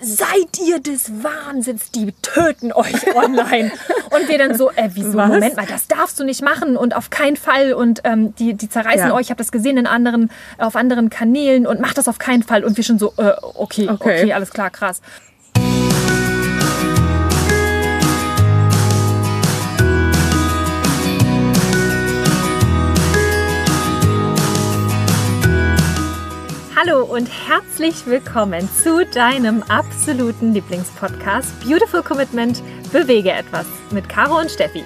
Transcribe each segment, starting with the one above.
seid ihr des Wahnsinns, die töten euch online. und wir dann so, äh, wieso, Was? Moment mal, das darfst du nicht machen und auf keinen Fall und ähm, die, die zerreißen ja. euch, ich habe das gesehen in anderen, auf anderen Kanälen und mach das auf keinen Fall. Und wir schon so, äh, okay, okay, okay, alles klar, krass. Hallo und herzlich willkommen zu deinem absoluten Lieblingspodcast Beautiful Commitment Bewege etwas mit Caro und Steffi.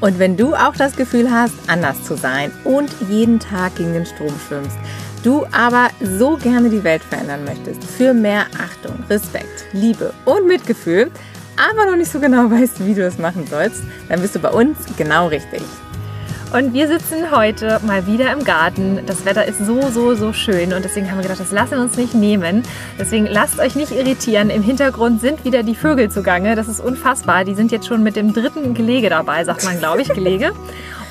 Und wenn du auch das Gefühl hast, anders zu sein und jeden Tag gegen den Strom schwimmst, du aber so gerne die Welt verändern möchtest für mehr Achtung, Respekt, Liebe und Mitgefühl, aber noch nicht so genau weißt, wie du es machen sollst, dann bist du bei uns genau richtig. Und wir sitzen heute mal wieder im Garten. Das Wetter ist so, so, so schön und deswegen haben wir gedacht, das lassen wir uns nicht nehmen. Deswegen lasst euch nicht irritieren. Im Hintergrund sind wieder die Vögel zugange. Das ist unfassbar. Die sind jetzt schon mit dem dritten Gelege dabei, sagt man, glaube ich, Gelege.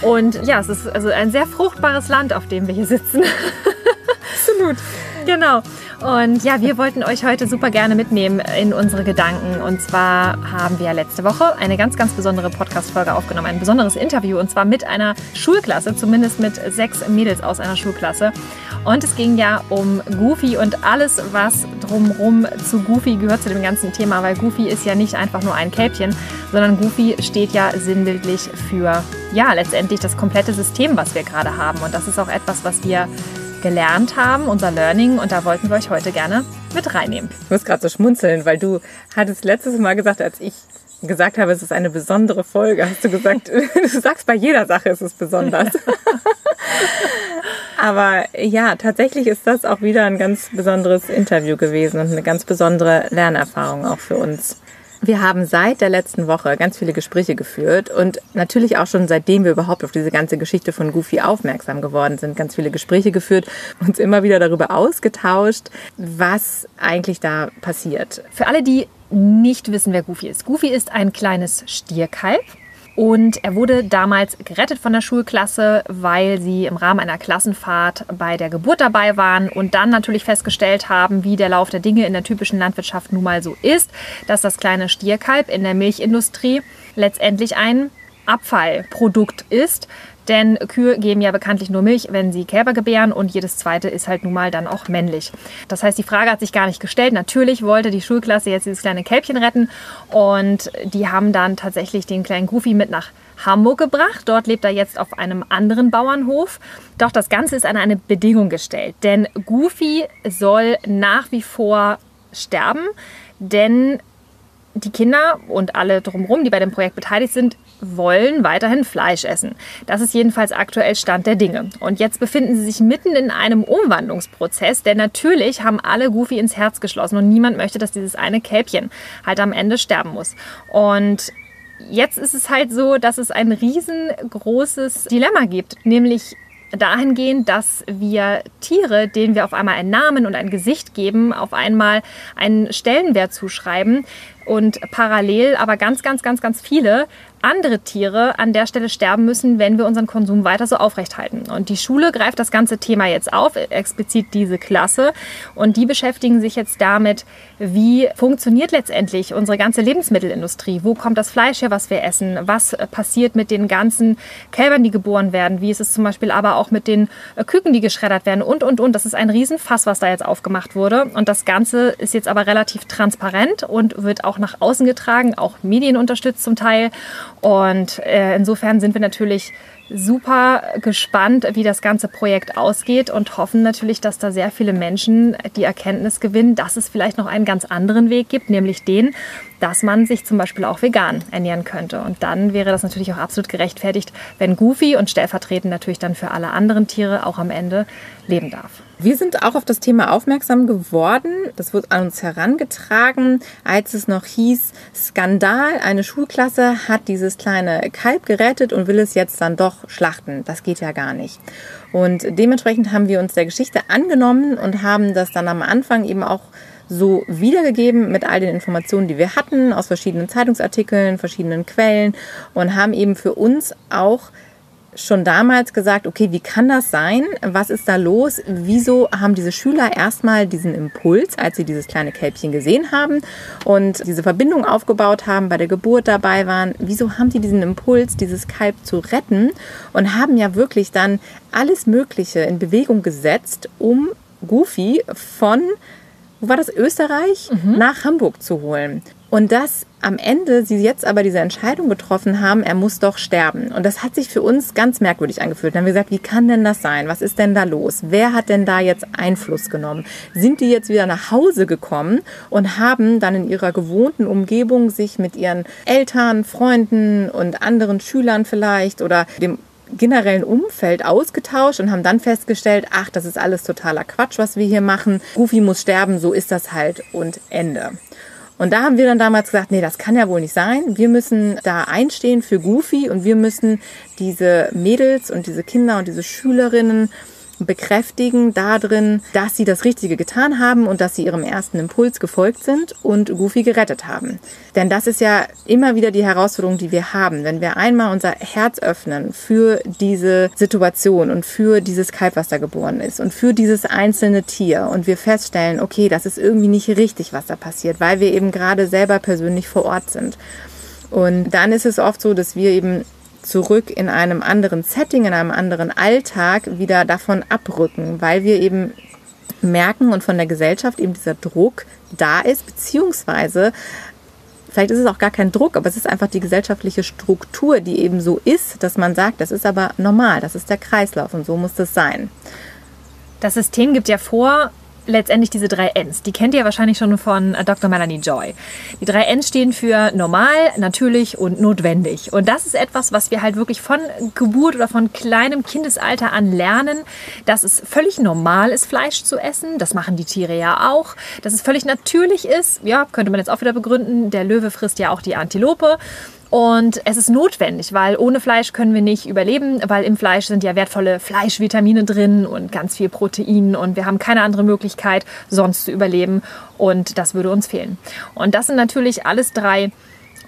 Und ja, es ist also ein sehr fruchtbares Land, auf dem wir hier sitzen. Absolut. Genau. Und ja, wir wollten euch heute super gerne mitnehmen in unsere Gedanken. Und zwar haben wir letzte Woche eine ganz, ganz besondere Podcast-Folge aufgenommen, ein besonderes Interview und zwar mit einer Schulklasse, zumindest mit sechs Mädels aus einer Schulklasse. Und es ging ja um Goofy und alles, was drumherum zu Goofy gehört zu dem ganzen Thema, weil Goofy ist ja nicht einfach nur ein Kälbchen, sondern Goofy steht ja sinnbildlich für, ja, letztendlich das komplette System, was wir gerade haben. Und das ist auch etwas, was wir gelernt haben, unser Learning. Und da wollten wir euch heute gerne mit reinnehmen. Ich muss gerade so schmunzeln, weil du hattest letztes Mal gesagt, als ich gesagt habe, es ist eine besondere Folge, hast du gesagt, du sagst bei jeder Sache ist es besonders. Aber ja, tatsächlich ist das auch wieder ein ganz besonderes Interview gewesen und eine ganz besondere Lernerfahrung auch für uns. Wir haben seit der letzten Woche ganz viele Gespräche geführt und natürlich auch schon seitdem wir überhaupt auf diese ganze Geschichte von Goofy aufmerksam geworden sind, ganz viele Gespräche geführt, uns immer wieder darüber ausgetauscht, was eigentlich da passiert. Für alle, die nicht wissen, wer Goofy ist. Goofy ist ein kleines Stierkalb und er wurde damals gerettet von der Schulklasse, weil sie im Rahmen einer Klassenfahrt bei der Geburt dabei waren und dann natürlich festgestellt haben, wie der Lauf der Dinge in der typischen Landwirtschaft nun mal so ist, dass das kleine Stierkalb in der Milchindustrie letztendlich ein Abfallprodukt ist, denn Kühe geben ja bekanntlich nur Milch, wenn sie Kälber gebären und jedes zweite ist halt nun mal dann auch männlich. Das heißt, die Frage hat sich gar nicht gestellt. Natürlich wollte die Schulklasse jetzt dieses kleine Kälbchen retten und die haben dann tatsächlich den kleinen Goofy mit nach Hamburg gebracht. Dort lebt er jetzt auf einem anderen Bauernhof. Doch das Ganze ist an eine Bedingung gestellt, denn Goofy soll nach wie vor sterben, denn die Kinder und alle drumherum, die bei dem Projekt beteiligt sind, wollen weiterhin Fleisch essen. Das ist jedenfalls aktuell Stand der Dinge. Und jetzt befinden sie sich mitten in einem Umwandlungsprozess, denn natürlich haben alle Goofy ins Herz geschlossen und niemand möchte, dass dieses eine Kälbchen halt am Ende sterben muss. Und jetzt ist es halt so, dass es ein riesengroßes Dilemma gibt, nämlich dahingehend, dass wir Tiere, denen wir auf einmal einen Namen und ein Gesicht geben, auf einmal einen Stellenwert zuschreiben und parallel aber ganz, ganz, ganz, ganz viele andere Tiere an der Stelle sterben müssen, wenn wir unseren Konsum weiter so aufrechthalten. Und die Schule greift das ganze Thema jetzt auf, explizit diese Klasse. Und die beschäftigen sich jetzt damit, wie funktioniert letztendlich unsere ganze Lebensmittelindustrie? Wo kommt das Fleisch her, was wir essen? Was passiert mit den ganzen Kälbern, die geboren werden? Wie ist es zum Beispiel aber auch mit den Küken, die geschreddert werden? Und, und, und. Das ist ein Riesenfass, was da jetzt aufgemacht wurde. Und das Ganze ist jetzt aber relativ transparent und wird auch nach außen getragen, auch medienunterstützt zum Teil. Und äh, insofern sind wir natürlich super gespannt, wie das ganze Projekt ausgeht und hoffen natürlich, dass da sehr viele Menschen die Erkenntnis gewinnen, dass es vielleicht noch einen ganz anderen Weg gibt, nämlich den, dass man sich zum Beispiel auch vegan ernähren könnte. Und dann wäre das natürlich auch absolut gerechtfertigt, wenn Goofy und stellvertretend natürlich dann für alle anderen Tiere auch am Ende leben darf. Wir sind auch auf das Thema aufmerksam geworden. Das wurde an uns herangetragen, als es noch hieß, Skandal, eine Schulklasse hat dieses kleine Kalb gerettet und will es jetzt dann doch schlachten. Das geht ja gar nicht. Und dementsprechend haben wir uns der Geschichte angenommen und haben das dann am Anfang eben auch so wiedergegeben mit all den Informationen, die wir hatten aus verschiedenen Zeitungsartikeln, verschiedenen Quellen und haben eben für uns auch schon damals gesagt, okay, wie kann das sein? Was ist da los? Wieso haben diese Schüler erstmal diesen Impuls, als sie dieses kleine Kälbchen gesehen haben und diese Verbindung aufgebaut haben, bei der Geburt dabei waren, wieso haben die diesen Impuls, dieses Kalb zu retten und haben ja wirklich dann alles Mögliche in Bewegung gesetzt, um Goofy von wo war das, Österreich, mhm. nach Hamburg zu holen. Und dass am Ende sie jetzt aber diese Entscheidung getroffen haben, er muss doch sterben. Und das hat sich für uns ganz merkwürdig angefühlt. Dann haben wir gesagt, wie kann denn das sein? Was ist denn da los? Wer hat denn da jetzt Einfluss genommen? Sind die jetzt wieder nach Hause gekommen und haben dann in ihrer gewohnten Umgebung sich mit ihren Eltern, Freunden und anderen Schülern vielleicht oder dem generellen Umfeld ausgetauscht und haben dann festgestellt, ach, das ist alles totaler Quatsch, was wir hier machen. Goofy muss sterben, so ist das halt und Ende. Und da haben wir dann damals gesagt, nee, das kann ja wohl nicht sein. Wir müssen da einstehen für Goofy und wir müssen diese Mädels und diese Kinder und diese Schülerinnen bekräftigen darin, dass sie das Richtige getan haben und dass sie ihrem ersten Impuls gefolgt sind und Goofy gerettet haben. Denn das ist ja immer wieder die Herausforderung, die wir haben. Wenn wir einmal unser Herz öffnen für diese Situation und für dieses Kalb, was da geboren ist und für dieses einzelne Tier und wir feststellen, okay, das ist irgendwie nicht richtig, was da passiert, weil wir eben gerade selber persönlich vor Ort sind. Und dann ist es oft so, dass wir eben zurück in einem anderen Setting, in einem anderen Alltag wieder davon abrücken, weil wir eben merken und von der Gesellschaft eben dieser Druck da ist, beziehungsweise vielleicht ist es auch gar kein Druck, aber es ist einfach die gesellschaftliche Struktur, die eben so ist, dass man sagt, das ist aber normal, das ist der Kreislauf und so muss das sein. Das System gibt ja vor, letztendlich diese drei Ns. Die kennt ihr wahrscheinlich schon von äh, Dr. Melanie Joy. Die drei Ns stehen für normal, natürlich und notwendig. Und das ist etwas, was wir halt wirklich von Geburt oder von kleinem Kindesalter an lernen, dass es völlig normal ist, Fleisch zu essen. Das machen die Tiere ja auch. Dass es völlig natürlich ist, ja, könnte man jetzt auch wieder begründen. Der Löwe frisst ja auch die Antilope. Und es ist notwendig, weil ohne Fleisch können wir nicht überleben, weil im Fleisch sind ja wertvolle Fleischvitamine drin und ganz viel Protein und wir haben keine andere Möglichkeit, sonst zu überleben und das würde uns fehlen. Und das sind natürlich alles drei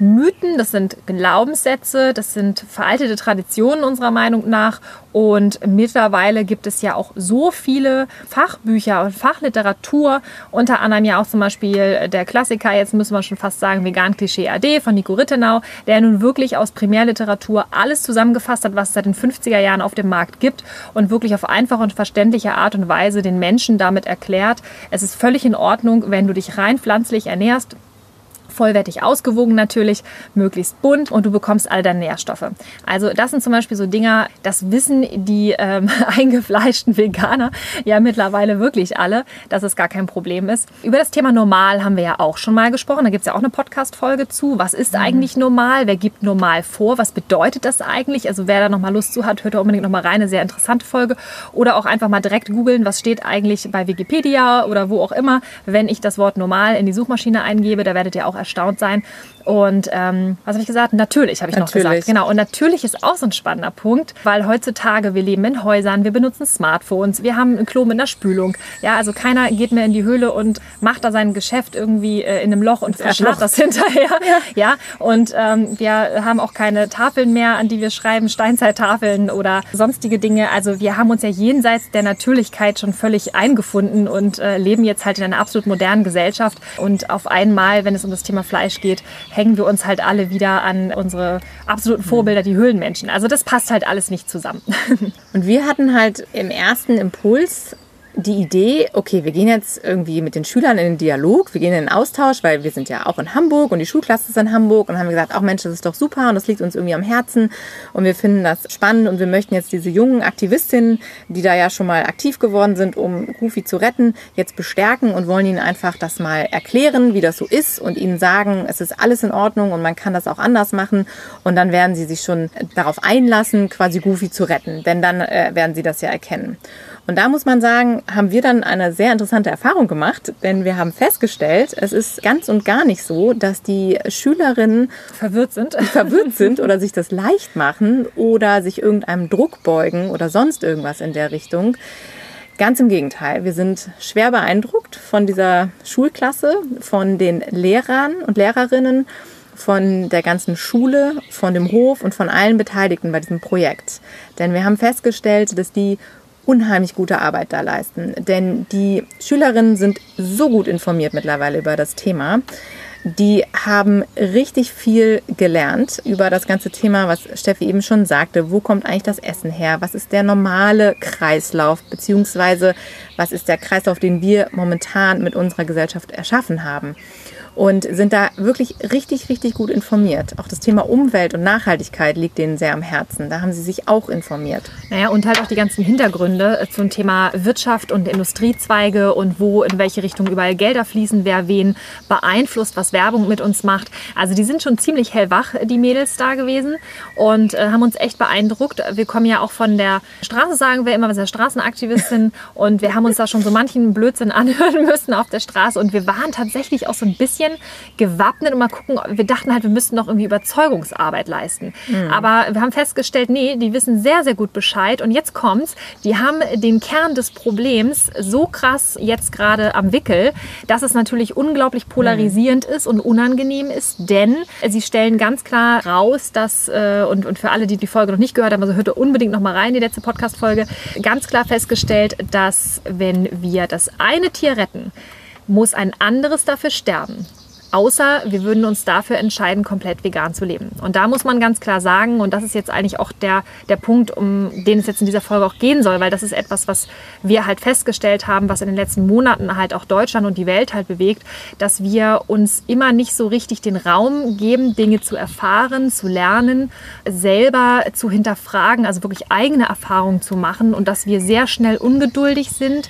Mythen, das sind Glaubenssätze, das sind veraltete Traditionen unserer Meinung nach. Und mittlerweile gibt es ja auch so viele Fachbücher und Fachliteratur, unter anderem ja auch zum Beispiel der Klassiker, jetzt müssen wir schon fast sagen, Vegan Klischee AD von Nico Rittenau, der nun wirklich aus Primärliteratur alles zusammengefasst hat, was es seit den 50er Jahren auf dem Markt gibt und wirklich auf einfache und verständliche Art und Weise den Menschen damit erklärt, es ist völlig in Ordnung, wenn du dich rein pflanzlich ernährst, vollwertig ausgewogen natürlich, möglichst bunt und du bekommst all deine Nährstoffe. Also das sind zum Beispiel so Dinger, das wissen die ähm, eingefleischten Veganer ja mittlerweile wirklich alle, dass es gar kein Problem ist. Über das Thema normal haben wir ja auch schon mal gesprochen. Da gibt es ja auch eine Podcast-Folge zu. Was ist mhm. eigentlich normal? Wer gibt normal vor? Was bedeutet das eigentlich? Also wer da nochmal Lust zu hat, hört da unbedingt nochmal rein. Eine sehr interessante Folge. Oder auch einfach mal direkt googeln, was steht eigentlich bei Wikipedia oder wo auch immer, wenn ich das Wort normal in die Suchmaschine eingebe. Da werdet ihr auch erstaunt sein. Und ähm, was habe ich gesagt? Natürlich habe ich natürlich. noch gesagt. Genau. Und natürlich ist auch so ein spannender Punkt, weil heutzutage wir leben in Häusern, wir benutzen Smartphones, wir haben ein Klo mit einer Spülung. Ja, also keiner geht mehr in die Höhle und macht da sein Geschäft irgendwie äh, in einem Loch und verscharrt das hinterher. Ja, ja. und ähm, wir haben auch keine Tafeln mehr, an die wir schreiben, Steinzeittafeln oder sonstige Dinge. Also wir haben uns ja jenseits der Natürlichkeit schon völlig eingefunden und äh, leben jetzt halt in einer absolut modernen Gesellschaft. Und auf einmal, wenn es um das Thema Fleisch geht, hängen wir uns halt alle wieder an unsere absoluten Vorbilder, die Höhlenmenschen. Also das passt halt alles nicht zusammen. Und wir hatten halt im ersten Impuls die Idee, okay, wir gehen jetzt irgendwie mit den Schülern in den Dialog, wir gehen in den Austausch, weil wir sind ja auch in Hamburg und die Schulklasse ist in Hamburg und haben gesagt, auch Mensch, das ist doch super und das liegt uns irgendwie am Herzen und wir finden das spannend und wir möchten jetzt diese jungen Aktivistinnen, die da ja schon mal aktiv geworden sind, um Rufi zu retten, jetzt bestärken und wollen ihnen einfach das mal erklären, wie das so ist und ihnen sagen, es ist alles in Ordnung und man kann das auch anders machen und dann werden sie sich schon darauf einlassen, quasi Goofy zu retten, denn dann äh, werden sie das ja erkennen. Und da muss man sagen, haben wir dann eine sehr interessante Erfahrung gemacht, denn wir haben festgestellt, es ist ganz und gar nicht so, dass die Schülerinnen verwirrt sind, verwirrt sind oder sich das leicht machen oder sich irgendeinem Druck beugen oder sonst irgendwas in der Richtung. Ganz im Gegenteil, wir sind schwer beeindruckt von dieser Schulklasse, von den Lehrern und Lehrerinnen von der ganzen Schule, von dem Hof und von allen Beteiligten bei diesem Projekt. Denn wir haben festgestellt, dass die unheimlich gute Arbeit da leisten. Denn die Schülerinnen sind so gut informiert mittlerweile über das Thema. Die haben richtig viel gelernt über das ganze Thema, was Steffi eben schon sagte. Wo kommt eigentlich das Essen her? Was ist der normale Kreislauf? Beziehungsweise was ist der Kreislauf, den wir momentan mit unserer Gesellschaft erschaffen haben? Und sind da wirklich richtig, richtig gut informiert. Auch das Thema Umwelt und Nachhaltigkeit liegt denen sehr am Herzen. Da haben sie sich auch informiert. Naja, und halt auch die ganzen Hintergründe äh, zum Thema Wirtschaft und Industriezweige und wo, in welche Richtung überall Gelder fließen, wer wen beeinflusst, was Werbung mit uns macht. Also die sind schon ziemlich hellwach, die Mädels da gewesen und äh, haben uns echt beeindruckt. Wir kommen ja auch von der Straße, sagen wir immer, wir sind Straßenaktivistin und wir haben uns da schon so manchen Blödsinn anhören müssen auf der Straße und wir waren tatsächlich auch so ein bisschen bisschen gewappnet und mal gucken. Wir dachten halt, wir müssten noch irgendwie Überzeugungsarbeit leisten. Mhm. Aber wir haben festgestellt, nee, die wissen sehr, sehr gut Bescheid. Und jetzt kommt's. Die haben den Kern des Problems so krass jetzt gerade am Wickel, dass es natürlich unglaublich polarisierend mhm. ist und unangenehm ist, denn sie stellen ganz klar raus, dass, äh, und, und für alle, die die Folge noch nicht gehört haben, also hört unbedingt noch mal rein, die letzte Podcast-Folge, ganz klar festgestellt, dass wenn wir das eine Tier retten, muss ein anderes dafür sterben. Außer wir würden uns dafür entscheiden, komplett vegan zu leben. Und da muss man ganz klar sagen, und das ist jetzt eigentlich auch der, der Punkt, um den es jetzt in dieser Folge auch gehen soll, weil das ist etwas, was wir halt festgestellt haben, was in den letzten Monaten halt auch Deutschland und die Welt halt bewegt, dass wir uns immer nicht so richtig den Raum geben, Dinge zu erfahren, zu lernen, selber zu hinterfragen, also wirklich eigene Erfahrungen zu machen und dass wir sehr schnell ungeduldig sind,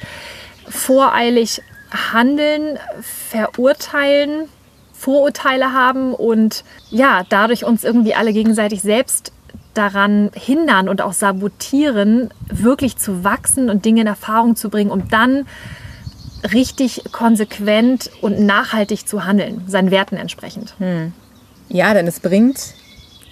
voreilig handeln, verurteilen, Vorurteile haben und ja, dadurch uns irgendwie alle gegenseitig selbst daran hindern und auch sabotieren, wirklich zu wachsen und Dinge in Erfahrung zu bringen, um dann richtig konsequent und nachhaltig zu handeln, seinen Werten entsprechend. Hm. Ja, denn es bringt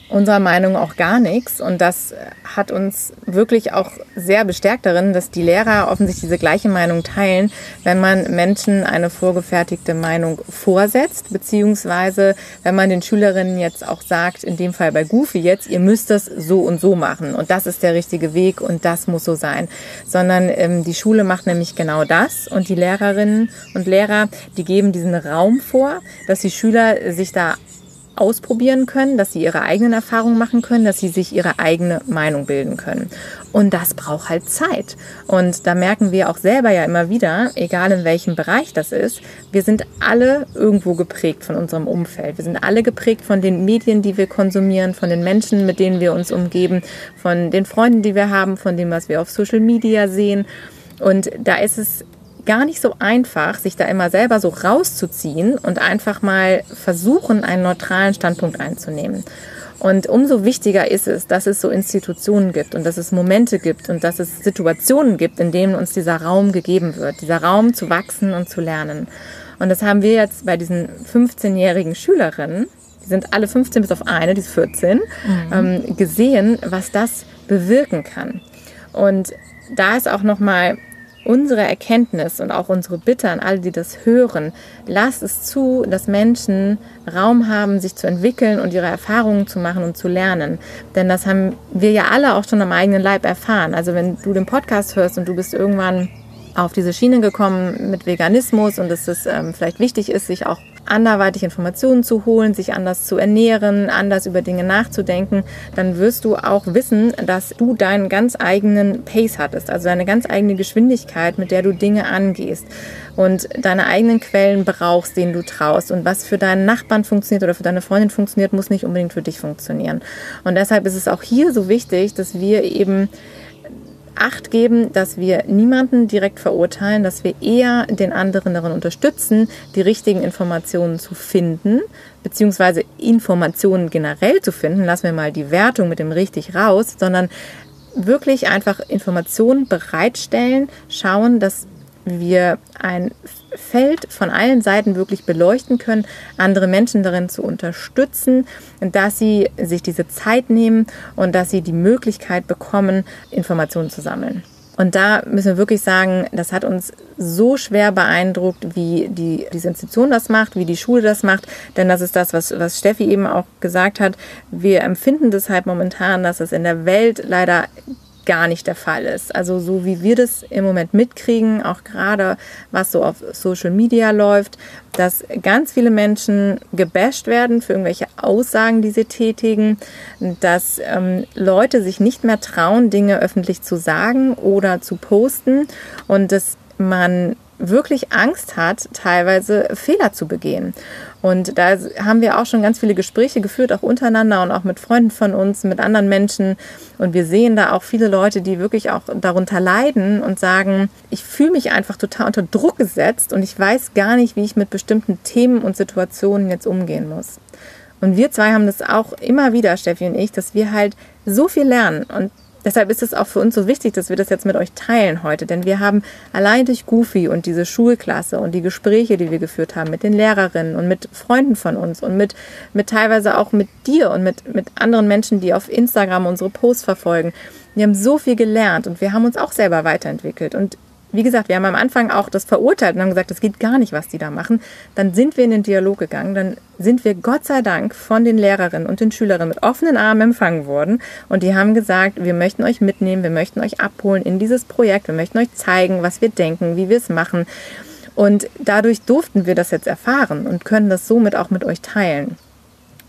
unserer Meinung auch gar nichts. Und das hat uns wirklich auch sehr bestärkt darin, dass die Lehrer offensichtlich diese gleiche Meinung teilen, wenn man Menschen eine vorgefertigte Meinung vorsetzt, beziehungsweise wenn man den Schülerinnen jetzt auch sagt, in dem Fall bei Goofy jetzt, ihr müsst das so und so machen und das ist der richtige Weg und das muss so sein. Sondern ähm, die Schule macht nämlich genau das und die Lehrerinnen und Lehrer, die geben diesen Raum vor, dass die Schüler sich da ausprobieren können, dass sie ihre eigenen Erfahrungen machen können, dass sie sich ihre eigene Meinung bilden können. Und das braucht halt Zeit. Und da merken wir auch selber ja immer wieder, egal in welchem Bereich das ist, wir sind alle irgendwo geprägt von unserem Umfeld. Wir sind alle geprägt von den Medien, die wir konsumieren, von den Menschen, mit denen wir uns umgeben, von den Freunden, die wir haben, von dem, was wir auf Social Media sehen. Und da ist es gar nicht so einfach, sich da immer selber so rauszuziehen und einfach mal versuchen, einen neutralen Standpunkt einzunehmen. Und umso wichtiger ist es, dass es so Institutionen gibt und dass es Momente gibt und dass es Situationen gibt, in denen uns dieser Raum gegeben wird, dieser Raum zu wachsen und zu lernen. Und das haben wir jetzt bei diesen 15-jährigen Schülerinnen, die sind alle 15 bis auf eine, die ist 14, mhm. ähm, gesehen, was das bewirken kann. Und da ist auch nochmal unsere Erkenntnis und auch unsere Bitte an alle, die das hören, lasst es zu, dass Menschen Raum haben, sich zu entwickeln und ihre Erfahrungen zu machen und zu lernen. Denn das haben wir ja alle auch schon am eigenen Leib erfahren. Also wenn du den Podcast hörst und du bist irgendwann auf diese Schiene gekommen mit Veganismus und dass es ähm, vielleicht wichtig ist, sich auch anderweitig Informationen zu holen, sich anders zu ernähren, anders über Dinge nachzudenken, dann wirst du auch wissen, dass du deinen ganz eigenen Pace hattest, also deine ganz eigene Geschwindigkeit, mit der du Dinge angehst und deine eigenen Quellen brauchst, denen du traust. Und was für deinen Nachbarn funktioniert oder für deine Freundin funktioniert, muss nicht unbedingt für dich funktionieren. Und deshalb ist es auch hier so wichtig, dass wir eben Acht geben, dass wir niemanden direkt verurteilen, dass wir eher den anderen darin unterstützen, die richtigen Informationen zu finden, beziehungsweise Informationen generell zu finden. Lassen wir mal die Wertung mit dem richtig raus, sondern wirklich einfach Informationen bereitstellen, schauen, dass wir ein Feld von allen Seiten wirklich beleuchten können, andere Menschen darin zu unterstützen, dass sie sich diese Zeit nehmen und dass sie die Möglichkeit bekommen, Informationen zu sammeln. Und da müssen wir wirklich sagen, das hat uns so schwer beeindruckt, wie die, diese Institution das macht, wie die Schule das macht. Denn das ist das, was, was Steffi eben auch gesagt hat. Wir empfinden deshalb momentan, dass es in der Welt leider gar nicht der Fall ist. Also so wie wir das im Moment mitkriegen, auch gerade was so auf Social Media läuft, dass ganz viele Menschen gebasht werden für irgendwelche Aussagen, die sie tätigen, dass ähm, Leute sich nicht mehr trauen, Dinge öffentlich zu sagen oder zu posten und dass man wirklich Angst hat, teilweise Fehler zu begehen. Und da haben wir auch schon ganz viele Gespräche geführt, auch untereinander und auch mit Freunden von uns, mit anderen Menschen. Und wir sehen da auch viele Leute, die wirklich auch darunter leiden und sagen, ich fühle mich einfach total unter Druck gesetzt und ich weiß gar nicht, wie ich mit bestimmten Themen und Situationen jetzt umgehen muss. Und wir zwei haben das auch immer wieder, Steffi und ich, dass wir halt so viel lernen und Deshalb ist es auch für uns so wichtig, dass wir das jetzt mit euch teilen heute, denn wir haben allein durch Goofy und diese Schulklasse und die Gespräche, die wir geführt haben mit den Lehrerinnen und mit Freunden von uns und mit, mit teilweise auch mit dir und mit, mit anderen Menschen, die auf Instagram unsere Posts verfolgen. Wir haben so viel gelernt und wir haben uns auch selber weiterentwickelt. Und wie gesagt, wir haben am Anfang auch das verurteilt und haben gesagt, das geht gar nicht, was die da machen. Dann sind wir in den Dialog gegangen. Dann sind wir Gott sei Dank von den Lehrerinnen und den Schülerinnen mit offenen Armen empfangen worden. Und die haben gesagt, wir möchten euch mitnehmen, wir möchten euch abholen in dieses Projekt, wir möchten euch zeigen, was wir denken, wie wir es machen. Und dadurch durften wir das jetzt erfahren und können das somit auch mit euch teilen.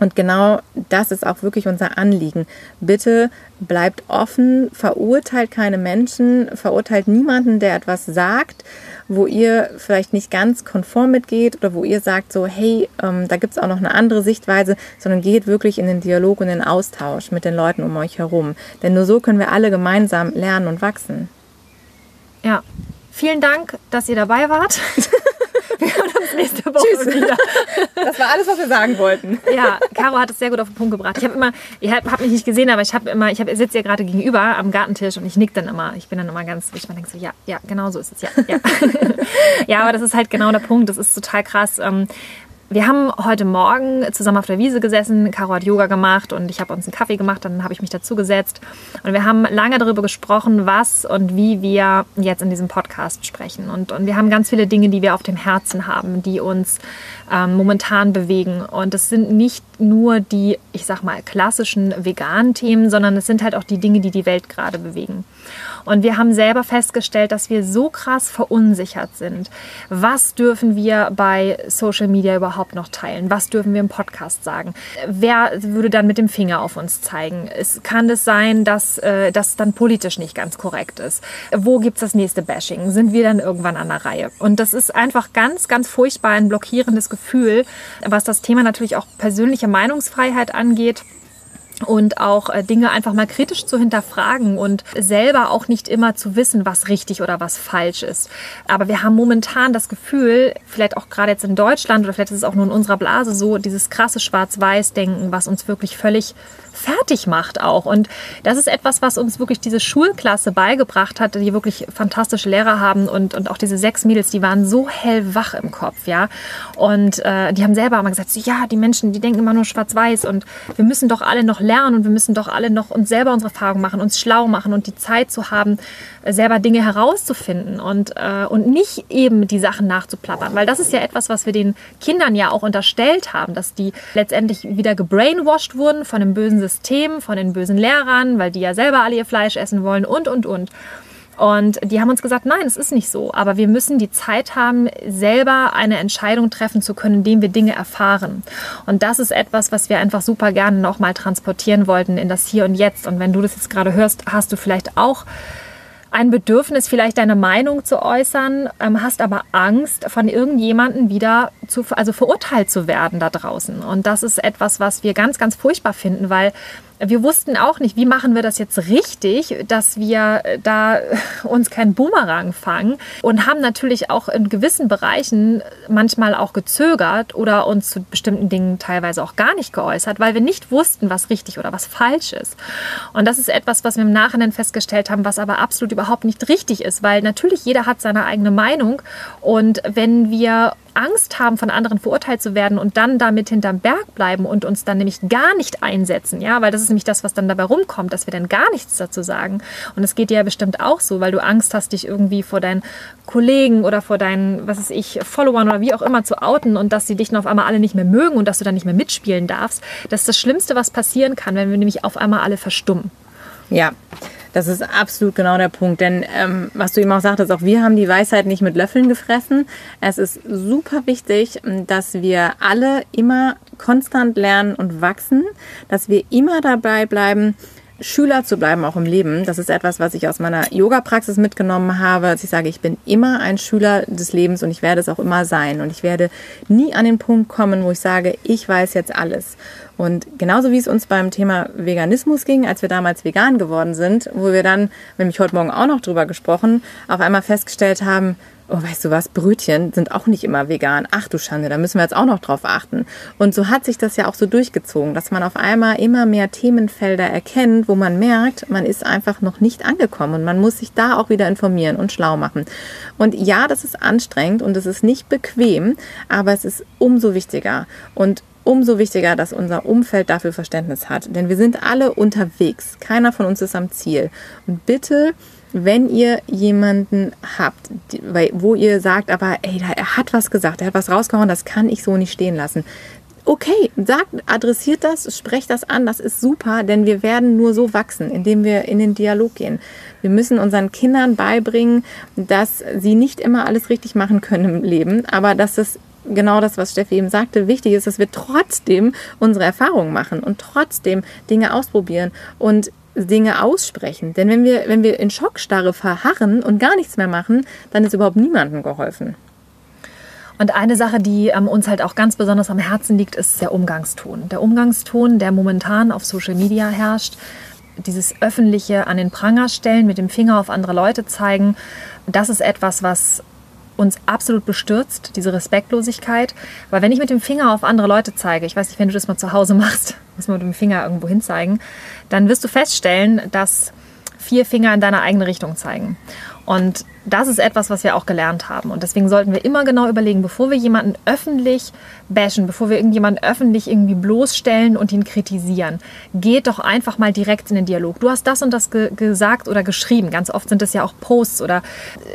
Und genau das ist auch wirklich unser Anliegen. Bitte bleibt offen, verurteilt keine Menschen, verurteilt niemanden, der etwas sagt, wo ihr vielleicht nicht ganz konform mitgeht oder wo ihr sagt so, hey, ähm, da gibt es auch noch eine andere Sichtweise, sondern geht wirklich in den Dialog und den Austausch mit den Leuten um euch herum. Denn nur so können wir alle gemeinsam lernen und wachsen. Ja, vielen Dank, dass ihr dabei wart. Uns nächste Woche Tschüss. wieder. Das war alles, was wir sagen wollten. Ja, Caro hat es sehr gut auf den Punkt gebracht. Ich habe immer, ich habe hab mich nicht gesehen, aber ich habe immer, ich hab, sitze ja gerade gegenüber am Gartentisch und ich nick dann immer. Ich bin dann immer ganz, ich denke so, ja, ja, genau so ist es, ja, ja. ja, aber das ist halt genau der Punkt. Das ist total krass. Ähm, wir haben heute Morgen zusammen auf der Wiese gesessen. Caro hat Yoga gemacht und ich habe uns einen Kaffee gemacht. Dann habe ich mich dazu gesetzt. Und wir haben lange darüber gesprochen, was und wie wir jetzt in diesem Podcast sprechen. Und, und wir haben ganz viele Dinge, die wir auf dem Herzen haben, die uns ähm, momentan bewegen. Und es sind nicht nur die, ich sag mal, klassischen veganen Themen, sondern es sind halt auch die Dinge, die die Welt gerade bewegen. Und wir haben selber festgestellt, dass wir so krass verunsichert sind. Was dürfen wir bei Social Media überhaupt noch teilen? Was dürfen wir im Podcast sagen? Wer würde dann mit dem Finger auf uns zeigen? Es kann es sein, dass äh, das dann politisch nicht ganz korrekt ist. Wo gibt es das nächste Bashing? Sind wir dann irgendwann an der Reihe? Und das ist einfach ganz, ganz furchtbar ein blockierendes Gefühl, was das Thema natürlich auch persönliche Meinungsfreiheit angeht und auch äh, Dinge einfach mal kritisch zu hinterfragen und selber auch nicht immer zu wissen, was richtig oder was falsch ist. Aber wir haben momentan das Gefühl, vielleicht auch gerade jetzt in Deutschland oder vielleicht ist es auch nur in unserer Blase so, dieses krasse Schwarz-Weiß-Denken, was uns wirklich völlig fertig macht auch. Und das ist etwas, was uns wirklich diese Schulklasse beigebracht hat, die wirklich fantastische Lehrer haben und, und auch diese sechs Mädels, die waren so hellwach im Kopf, ja. Und äh, die haben selber immer gesagt, so, ja, die Menschen, die denken immer nur schwarz-weiß und wir müssen doch alle noch lernen und wir müssen doch alle noch uns selber unsere Erfahrungen machen, uns schlau machen und die Zeit zu haben, äh, selber Dinge herauszufinden und, äh, und nicht eben die Sachen nachzuplappern. Weil das ist ja etwas, was wir den Kindern ja auch unterstellt haben, dass die letztendlich wieder gebrainwashed wurden von dem bösen System, von den bösen Lehrern, weil die ja selber alle ihr Fleisch essen wollen und, und, und. Und die haben uns gesagt, nein, es ist nicht so. Aber wir müssen die Zeit haben, selber eine Entscheidung treffen zu können, indem wir Dinge erfahren. Und das ist etwas, was wir einfach super gerne nochmal transportieren wollten in das Hier und Jetzt. Und wenn du das jetzt gerade hörst, hast du vielleicht auch ein Bedürfnis, vielleicht deine Meinung zu äußern, ähm, hast aber Angst, von irgendjemandem wieder zu, also verurteilt zu werden da draußen. Und das ist etwas, was wir ganz, ganz furchtbar finden, weil wir wussten auch nicht, wie machen wir das jetzt richtig, dass wir da uns keinen Boomerang fangen und haben natürlich auch in gewissen Bereichen manchmal auch gezögert oder uns zu bestimmten Dingen teilweise auch gar nicht geäußert, weil wir nicht wussten, was richtig oder was falsch ist. Und das ist etwas, was wir im Nachhinein festgestellt haben, was aber absolut überhaupt nicht richtig ist, weil natürlich jeder hat seine eigene Meinung und wenn wir Angst haben, von anderen verurteilt zu werden und dann damit hinterm Berg bleiben und uns dann nämlich gar nicht einsetzen, ja, weil das ist nämlich das, was dann dabei rumkommt, dass wir dann gar nichts dazu sagen. Und es geht dir ja bestimmt auch so, weil du Angst hast, dich irgendwie vor deinen Kollegen oder vor deinen, was weiß ich, Followern oder wie auch immer zu outen und dass sie dich dann auf einmal alle nicht mehr mögen und dass du dann nicht mehr mitspielen darfst. Das ist das Schlimmste, was passieren kann, wenn wir nämlich auf einmal alle verstummen. Ja, das ist absolut genau der Punkt. Denn ähm, was du eben auch sagtest, auch wir haben die Weisheit nicht mit Löffeln gefressen. Es ist super wichtig, dass wir alle immer konstant lernen und wachsen, dass wir immer dabei bleiben, Schüler zu bleiben, auch im Leben. Das ist etwas, was ich aus meiner Yoga-Praxis mitgenommen habe. Dass ich sage, ich bin immer ein Schüler des Lebens und ich werde es auch immer sein. Und ich werde nie an den Punkt kommen, wo ich sage, ich weiß jetzt alles. Und genauso wie es uns beim Thema Veganismus ging, als wir damals vegan geworden sind, wo wir dann, mich heute Morgen auch noch drüber gesprochen, auf einmal festgestellt haben, oh, weißt du was, Brötchen sind auch nicht immer vegan. Ach du Schande, da müssen wir jetzt auch noch drauf achten. Und so hat sich das ja auch so durchgezogen, dass man auf einmal immer mehr Themenfelder erkennt, wo man merkt, man ist einfach noch nicht angekommen und man muss sich da auch wieder informieren und schlau machen. Und ja, das ist anstrengend und es ist nicht bequem, aber es ist umso wichtiger. Und umso wichtiger, dass unser Umfeld dafür Verständnis hat. Denn wir sind alle unterwegs. Keiner von uns ist am Ziel. Und bitte wenn ihr jemanden habt, wo ihr sagt, aber ey, er hat was gesagt, er hat was rausgehauen, das kann ich so nicht stehen lassen. Okay, sagt, adressiert das, sprecht das an, das ist super, denn wir werden nur so wachsen, indem wir in den Dialog gehen. Wir müssen unseren Kindern beibringen, dass sie nicht immer alles richtig machen können im Leben, aber dass es genau das, was Steffi eben sagte, wichtig ist, dass wir trotzdem unsere Erfahrungen machen und trotzdem Dinge ausprobieren und Dinge aussprechen. Denn wenn wir, wenn wir in Schockstarre verharren und gar nichts mehr machen, dann ist überhaupt niemandem geholfen. Und eine Sache, die ähm, uns halt auch ganz besonders am Herzen liegt, ist der Umgangston. Der Umgangston, der momentan auf Social Media herrscht, dieses öffentliche an den Pranger stellen, mit dem Finger auf andere Leute zeigen, das ist etwas, was uns absolut bestürzt, diese Respektlosigkeit. Weil wenn ich mit dem Finger auf andere Leute zeige, ich weiß nicht, wenn du das mal zu Hause machst, muss man mit dem Finger irgendwo hin zeigen, dann wirst du feststellen, dass vier Finger in deine eigene Richtung zeigen. Und das ist etwas, was wir auch gelernt haben. Und deswegen sollten wir immer genau überlegen, bevor wir jemanden öffentlich bashen, bevor wir irgendjemanden öffentlich irgendwie bloßstellen und ihn kritisieren, geht doch einfach mal direkt in den Dialog. Du hast das und das ge gesagt oder geschrieben. Ganz oft sind es ja auch Posts oder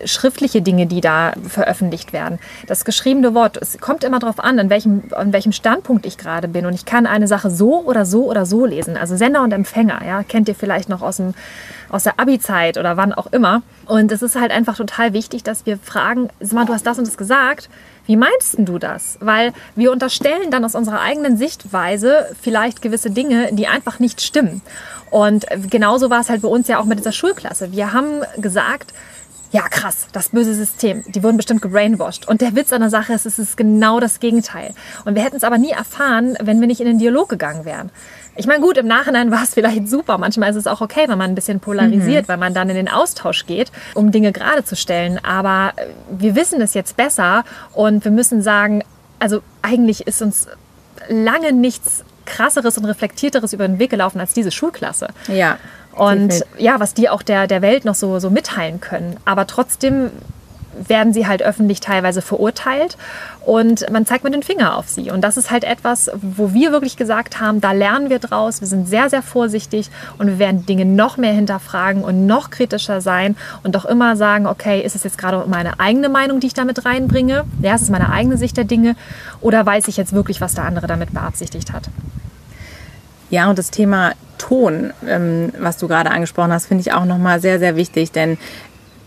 äh, schriftliche Dinge, die da veröffentlicht werden. Das geschriebene Wort, es kommt immer darauf an, an welchem, an welchem Standpunkt ich gerade bin. Und ich kann eine Sache so oder so oder so lesen. Also Sender und Empfänger, ja, kennt ihr vielleicht noch aus, dem, aus der Abi-Zeit oder wann auch immer. Und es ist halt einfach total wichtig, dass wir fragen, du hast das und das gesagt. Wie meinst du das? Weil wir unterstellen dann aus unserer eigenen Sichtweise vielleicht gewisse Dinge, die einfach nicht stimmen. Und genauso war es halt bei uns ja auch mit dieser Schulklasse. Wir haben gesagt, ja krass, das böse System, die wurden bestimmt gebrainwashed. Und der Witz an der Sache ist, es ist genau das Gegenteil. Und wir hätten es aber nie erfahren, wenn wir nicht in den Dialog gegangen wären. Ich meine, gut, im Nachhinein war es vielleicht super. Manchmal ist es auch okay, wenn man ein bisschen polarisiert, mhm. weil man dann in den Austausch geht, um Dinge gerade zu stellen. Aber äh, wir wissen es jetzt besser und wir müssen sagen, also eigentlich ist uns lange nichts krasseres und reflektierteres über den Weg gelaufen als diese Schulklasse. Ja. Und ja, was die auch der, der Welt noch so, so mitteilen können. Aber trotzdem werden sie halt öffentlich teilweise verurteilt und man zeigt mit den Finger auf sie. Und das ist halt etwas, wo wir wirklich gesagt haben, da lernen wir draus, wir sind sehr, sehr vorsichtig und wir werden Dinge noch mehr hinterfragen und noch kritischer sein und doch immer sagen, okay, ist es jetzt gerade meine eigene Meinung, die ich damit reinbringe? Ja, ist es meine eigene Sicht der Dinge oder weiß ich jetzt wirklich, was der andere damit beabsichtigt hat? Ja, und das Thema Ton, ähm, was du gerade angesprochen hast, finde ich auch nochmal sehr, sehr wichtig, denn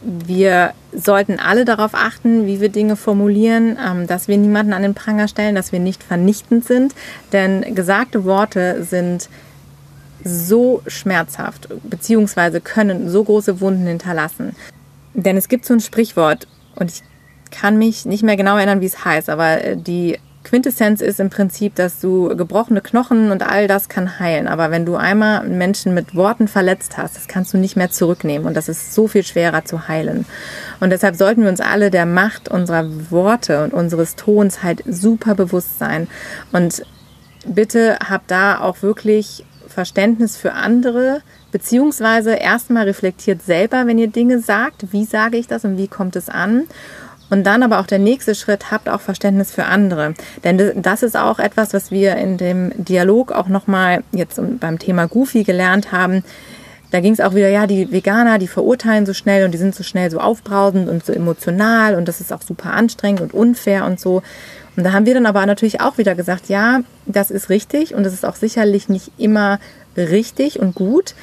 wir sollten alle darauf achten, wie wir Dinge formulieren, ähm, dass wir niemanden an den Pranger stellen, dass wir nicht vernichtend sind, denn gesagte Worte sind so schmerzhaft, beziehungsweise können so große Wunden hinterlassen. Denn es gibt so ein Sprichwort, und ich kann mich nicht mehr genau erinnern, wie es heißt, aber äh, die Quintessenz ist im Prinzip, dass du gebrochene Knochen und all das kann heilen. Aber wenn du einmal Menschen mit Worten verletzt hast, das kannst du nicht mehr zurücknehmen. Und das ist so viel schwerer zu heilen. Und deshalb sollten wir uns alle der Macht unserer Worte und unseres Tons halt super bewusst sein. Und bitte habt da auch wirklich Verständnis für andere, beziehungsweise erstmal reflektiert selber, wenn ihr Dinge sagt, wie sage ich das und wie kommt es an Und dann aber auch der nächste Schritt, habt auch Verständnis für andere. Denn das ist auch etwas, was wir in dem Dialog auch nochmal jetzt beim Thema Goofy gelernt haben. Da ging es auch wieder, ja, die Veganer, die verurteilen so schnell und die sind so schnell so aufbrausend und so emotional und das ist auch super anstrengend und unfair und so. Und da haben wir dann aber natürlich auch wieder gesagt, ja, das ist richtig und es ist auch sicherlich nicht immer richtig und gut,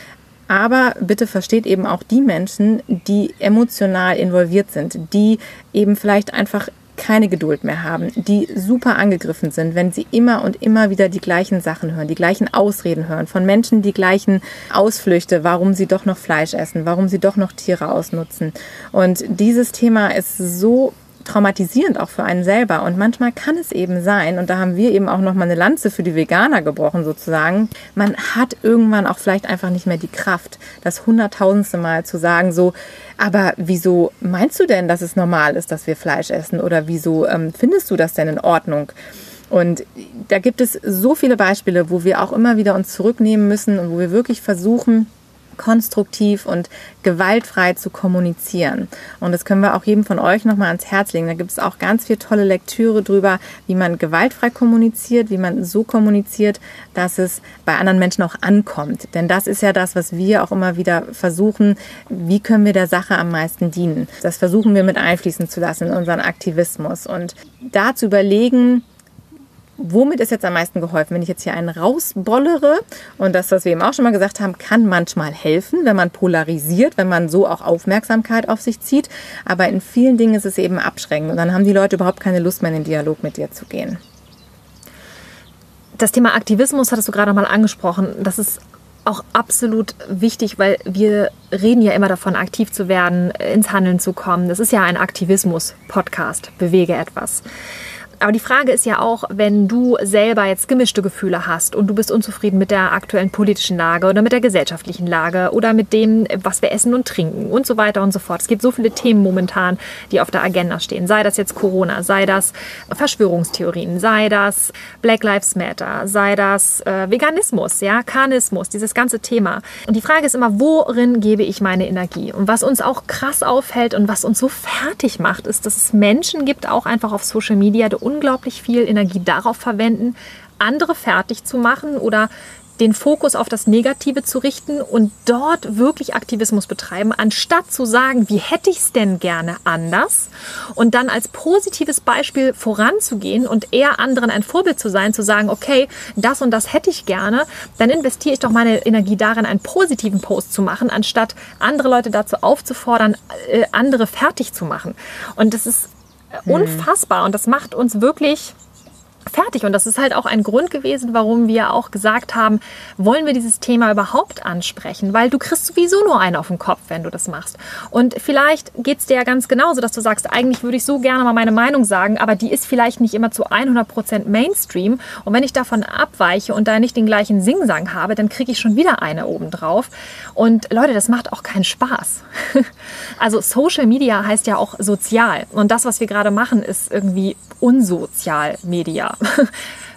aber bitte versteht eben auch die Menschen, die emotional involviert sind, die eben vielleicht einfach keine Geduld mehr haben, die super angegriffen sind, wenn sie immer und immer wieder die gleichen Sachen hören, die gleichen Ausreden hören, von Menschen die gleichen Ausflüchte, warum sie doch noch Fleisch essen, warum sie doch noch Tiere ausnutzen. Und dieses Thema ist so traumatisierend auch für einen selber. Und manchmal kann es eben sein, und da haben wir eben auch nochmal eine Lanze für die Veganer gebrochen sozusagen, man hat irgendwann auch vielleicht einfach nicht mehr die Kraft, das hunderttausendste Mal zu sagen, so, aber wieso meinst du denn, dass es normal ist, dass wir Fleisch essen? Oder wieso ähm, findest du das denn in Ordnung? Und da gibt es so viele Beispiele, wo wir auch immer wieder uns zurücknehmen müssen und wo wir wirklich versuchen, konstruktiv und gewaltfrei zu kommunizieren. Und das können wir auch jedem von euch nochmal ans Herz legen. Da gibt es auch ganz viel tolle Lektüre drüber, wie man gewaltfrei kommuniziert, wie man so kommuniziert, dass es bei anderen Menschen auch ankommt. Denn das ist ja das, was wir auch immer wieder versuchen. Wie können wir der Sache am meisten dienen? Das versuchen wir mit einfließen zu lassen in unseren Aktivismus. Und da zu überlegen, womit ist jetzt am meisten geholfen? Wenn ich jetzt hier einen rausbollere und das, was wir eben auch schon mal gesagt haben, kann manchmal helfen, wenn man polarisiert, wenn man so auch Aufmerksamkeit auf sich zieht. Aber in vielen Dingen ist es eben abschreckend und dann haben die Leute überhaupt keine Lust mehr in den Dialog mit dir zu gehen. Das Thema Aktivismus hattest du gerade noch mal angesprochen. Das ist auch absolut wichtig, weil wir reden ja immer davon, aktiv zu werden, ins Handeln zu kommen. Das ist ja ein Aktivismus-Podcast, bewege etwas. Aber die Frage ist ja auch, wenn du selber jetzt gemischte Gefühle hast und du bist unzufrieden mit der aktuellen politischen Lage oder mit der gesellschaftlichen Lage oder mit dem, was wir essen und trinken und so weiter und so fort. Es gibt so viele Themen momentan, die auf der Agenda stehen. Sei das jetzt Corona, sei das Verschwörungstheorien, sei das Black Lives Matter, sei das äh, Veganismus, ja, Karnismus, dieses ganze Thema. Und die Frage ist immer, worin gebe ich meine Energie? Und was uns auch krass auffällt und was uns so fertig macht, ist, dass es Menschen gibt, auch einfach auf Social Media, die unglaublich viel Energie darauf verwenden, andere fertig zu machen oder den Fokus auf das Negative zu richten und dort wirklich Aktivismus betreiben, anstatt zu sagen, wie hätte ich es denn gerne anders und dann als positives Beispiel voranzugehen und eher anderen ein Vorbild zu sein, zu sagen, okay, das und das hätte ich gerne, dann investiere ich doch meine Energie darin, einen positiven Post zu machen, anstatt andere Leute dazu aufzufordern, äh, andere fertig zu machen. Und das ist. Unfassbar. Und das macht uns wirklich fertig. Und das ist halt auch ein Grund gewesen, warum wir auch gesagt haben, wollen wir dieses Thema überhaupt ansprechen? Weil du kriegst sowieso nur einen auf den Kopf, wenn du das machst. Und vielleicht geht es dir ja ganz genauso, dass du sagst, eigentlich würde ich so gerne mal meine Meinung sagen, aber die ist vielleicht nicht immer zu 100% Mainstream. Und wenn ich davon abweiche und da nicht den gleichen Singsang habe, dann kriege ich schon wieder eine obendrauf. Und Leute, das macht auch keinen Spaß. also Social Media heißt ja auch sozial. Und das, was wir gerade machen, ist irgendwie unsozial Media.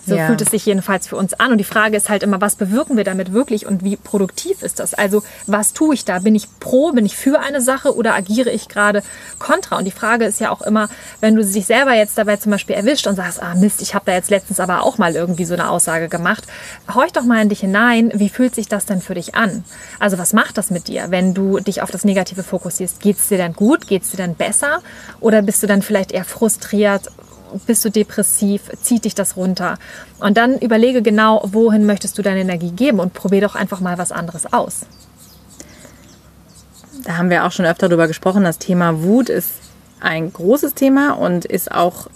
So ja. fühlt es sich jedenfalls für uns an. Und die Frage ist halt immer, was bewirken wir damit wirklich und wie produktiv ist das? Also was tue ich da? Bin ich pro, bin ich für eine Sache oder agiere ich gerade kontra? Und die Frage ist ja auch immer, wenn du dich selber jetzt dabei zum Beispiel erwischt und sagst, ah Mist, ich habe da jetzt letztens aber auch mal irgendwie so eine Aussage gemacht, horch doch mal in dich hinein, wie fühlt sich das denn für dich an? Also was macht das mit dir, wenn du dich auf das Negative fokussierst? Geht es dir dann gut? Geht es dir dann besser? Oder bist du dann vielleicht eher frustriert? Bist du depressiv, zieht dich das runter. Und dann überlege genau, wohin möchtest du deine Energie geben und probier doch einfach mal was anderes aus. Da haben wir auch schon öfter darüber gesprochen. Das Thema Wut ist ein großes Thema und ist auch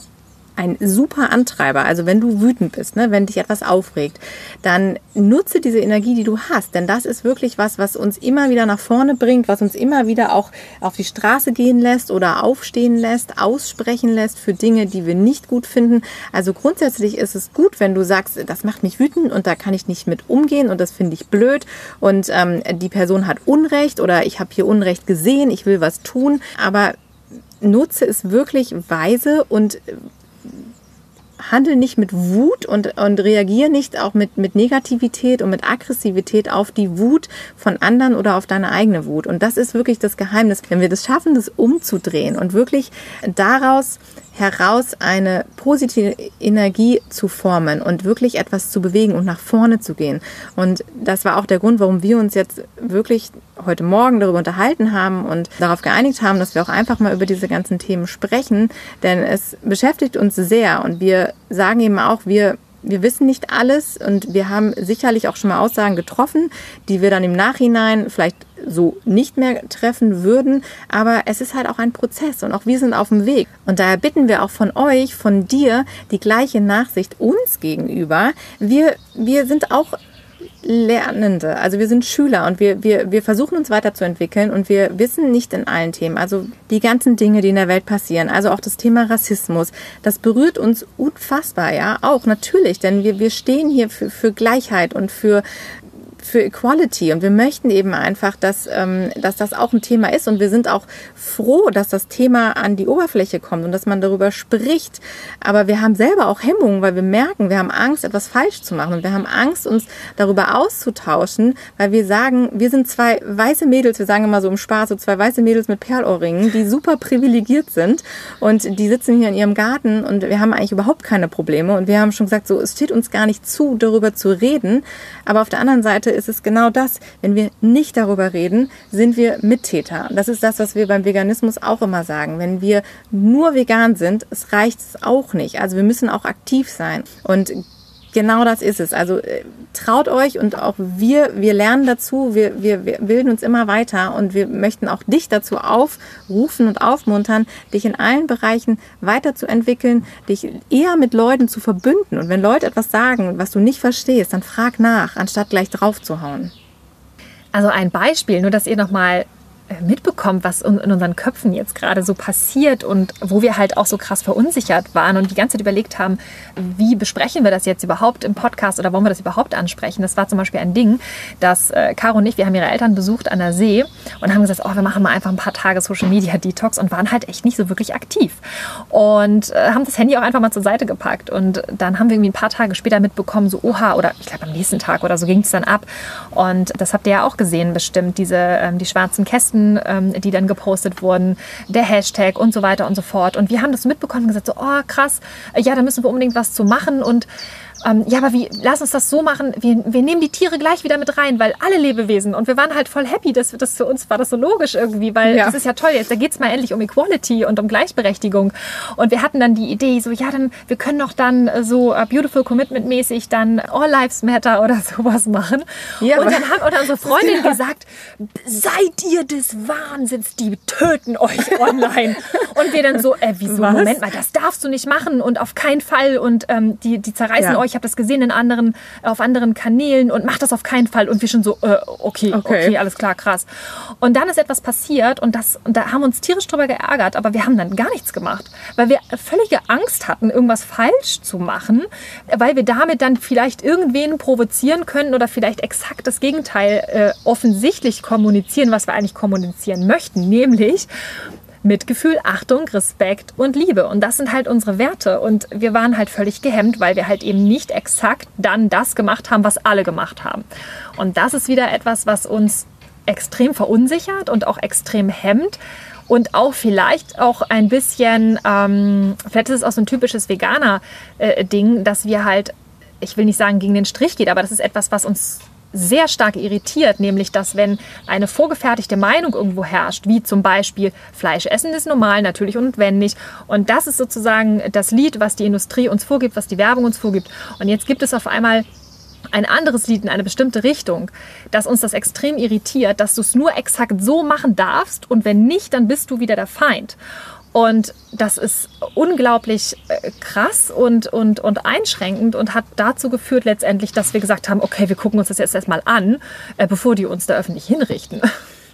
ein super Antreiber. Also wenn du wütend bist, ne, wenn dich etwas aufregt, dann nutze diese Energie, die du hast. Denn das ist wirklich was, was uns immer wieder nach vorne bringt, was uns immer wieder auch auf die Straße gehen lässt oder aufstehen lässt, aussprechen lässt für Dinge, die wir nicht gut finden. Also grundsätzlich ist es gut, wenn du sagst, das macht mich wütend und da kann ich nicht mit umgehen und das finde ich blöd und ähm, die Person hat Unrecht oder ich habe hier Unrecht gesehen, ich will was tun. Aber nutze es wirklich weise und handel nicht mit Wut und, und reagiere nicht auch mit, mit Negativität und mit Aggressivität auf die Wut von anderen oder auf deine eigene Wut. Und das ist wirklich das Geheimnis. Wenn wir das schaffen, das umzudrehen und wirklich daraus heraus eine positive Energie zu formen und wirklich etwas zu bewegen und nach vorne zu gehen. Und das war auch der Grund, warum wir uns jetzt wirklich heute Morgen darüber unterhalten haben und darauf geeinigt haben, dass wir auch einfach mal über diese ganzen Themen sprechen, denn es beschäftigt uns sehr und wir sagen eben auch, wir wir wissen nicht alles und wir haben sicherlich auch schon mal Aussagen getroffen, die wir dann im Nachhinein vielleicht so nicht mehr treffen würden. Aber es ist halt auch ein Prozess und auch wir sind auf dem Weg. Und daher bitten wir auch von euch, von dir, die gleiche Nachsicht uns gegenüber. Wir, wir sind auch Lernende, also wir sind Schüler und wir, wir, wir versuchen uns weiterzuentwickeln und wir wissen nicht in allen Themen. Also die ganzen Dinge, die in der Welt passieren, also auch das Thema Rassismus, das berührt uns unfassbar, ja, auch natürlich, denn wir, wir stehen hier für, für Gleichheit und für für Equality. Und wir möchten eben einfach, dass, ähm, dass das auch ein Thema ist. Und wir sind auch froh, dass das Thema an die Oberfläche kommt und dass man darüber spricht. Aber wir haben selber auch Hemmungen, weil wir merken, wir haben Angst, etwas falsch zu machen. Und wir haben Angst, uns darüber auszutauschen, weil wir sagen, wir sind zwei weiße Mädels, wir sagen immer so im Spaß, so zwei weiße Mädels mit Perlohrringen, die super privilegiert sind. Und die sitzen hier in ihrem Garten und wir haben eigentlich überhaupt keine Probleme. Und wir haben schon gesagt, so es steht uns gar nicht zu, darüber zu reden. Aber auf der anderen Seite ist es genau das. Wenn wir nicht darüber reden, sind wir Mittäter. Das ist das, was wir beim Veganismus auch immer sagen. Wenn wir nur vegan sind, es reicht es auch nicht. Also wir müssen auch aktiv sein. Und Genau das ist es. Also äh, traut euch und auch wir, wir lernen dazu, wir, wir, wir bilden uns immer weiter und wir möchten auch dich dazu aufrufen und aufmuntern, dich in allen Bereichen weiterzuentwickeln, dich eher mit Leuten zu verbünden. Und wenn Leute etwas sagen, was du nicht verstehst, dann frag nach, anstatt gleich drauf zu hauen. Also ein Beispiel, nur dass ihr nochmal mitbekommt, was in unseren Köpfen jetzt gerade so passiert und wo wir halt auch so krass verunsichert waren und die ganze Zeit überlegt haben, wie besprechen wir das jetzt überhaupt im Podcast oder wollen wir das überhaupt ansprechen. Das war zum Beispiel ein Ding, dass äh, Caro und ich, wir haben ihre Eltern besucht an der See und haben gesagt, oh, wir machen mal einfach ein paar Tage Social Media Detox und waren halt echt nicht so wirklich aktiv und äh, haben das Handy auch einfach mal zur Seite gepackt und dann haben wir irgendwie ein paar Tage später mitbekommen, so oha oder ich glaube am nächsten Tag oder so ging es dann ab und das habt ihr ja auch gesehen bestimmt, diese ähm, die schwarzen Kästen ähm, die dann gepostet wurden, der Hashtag und so weiter und so fort. Und wir haben das mitbekommen und gesagt, so, oh krass, ja, da müssen wir unbedingt was zu machen. Und ähm, ja, aber wie, lass uns das so machen, wir, wir nehmen die Tiere gleich wieder mit rein, weil alle Lebewesen und wir waren halt voll happy, dass das für uns war das so logisch irgendwie, weil ja. das ist ja toll jetzt, da geht's mal endlich um Equality und um Gleichberechtigung und wir hatten dann die Idee, so ja, dann, wir können doch dann so uh, Beautiful Commitment mäßig dann All Lives Matter oder sowas machen ja, und dann haben unsere Freundin gesagt, seid ihr des Wahnsinns, die töten euch online und wir dann so, äh, wieso, Was? Moment mal, das darfst du nicht machen und auf keinen Fall und ähm, die, die zerreißen ja. Euch ich habe das gesehen in anderen, auf anderen Kanälen und mach das auf keinen Fall. Und wir schon so, äh, okay, okay, okay, alles klar, krass. Und dann ist etwas passiert und, das, und da haben wir uns tierisch drüber geärgert, aber wir haben dann gar nichts gemacht, weil wir völlige Angst hatten, irgendwas falsch zu machen, weil wir damit dann vielleicht irgendwen provozieren können oder vielleicht exakt das Gegenteil äh, offensichtlich kommunizieren, was wir eigentlich kommunizieren möchten, nämlich Mitgefühl, Achtung, Respekt und Liebe. Und das sind halt unsere Werte. Und wir waren halt völlig gehemmt, weil wir halt eben nicht exakt dann das gemacht haben, was alle gemacht haben. Und das ist wieder etwas, was uns extrem verunsichert und auch extrem hemmt. Und auch vielleicht auch ein bisschen, ähm, vielleicht ist es auch so ein typisches Veganer-Ding, äh, dass wir halt, ich will nicht sagen gegen den Strich geht, aber das ist etwas, was uns sehr stark irritiert, nämlich dass wenn eine vorgefertigte Meinung irgendwo herrscht, wie zum Beispiel Fleisch essen ist normal, natürlich und notwendig und das ist sozusagen das Lied, was die Industrie uns vorgibt, was die Werbung uns vorgibt und jetzt gibt es auf einmal ein anderes Lied in eine bestimmte Richtung, dass uns das extrem irritiert, dass du es nur exakt so machen darfst und wenn nicht, dann bist du wieder der Feind. Und das ist unglaublich äh, krass und, und, und einschränkend und hat dazu geführt letztendlich, dass wir gesagt haben, okay, wir gucken uns das jetzt erstmal an, äh, bevor die uns da öffentlich hinrichten.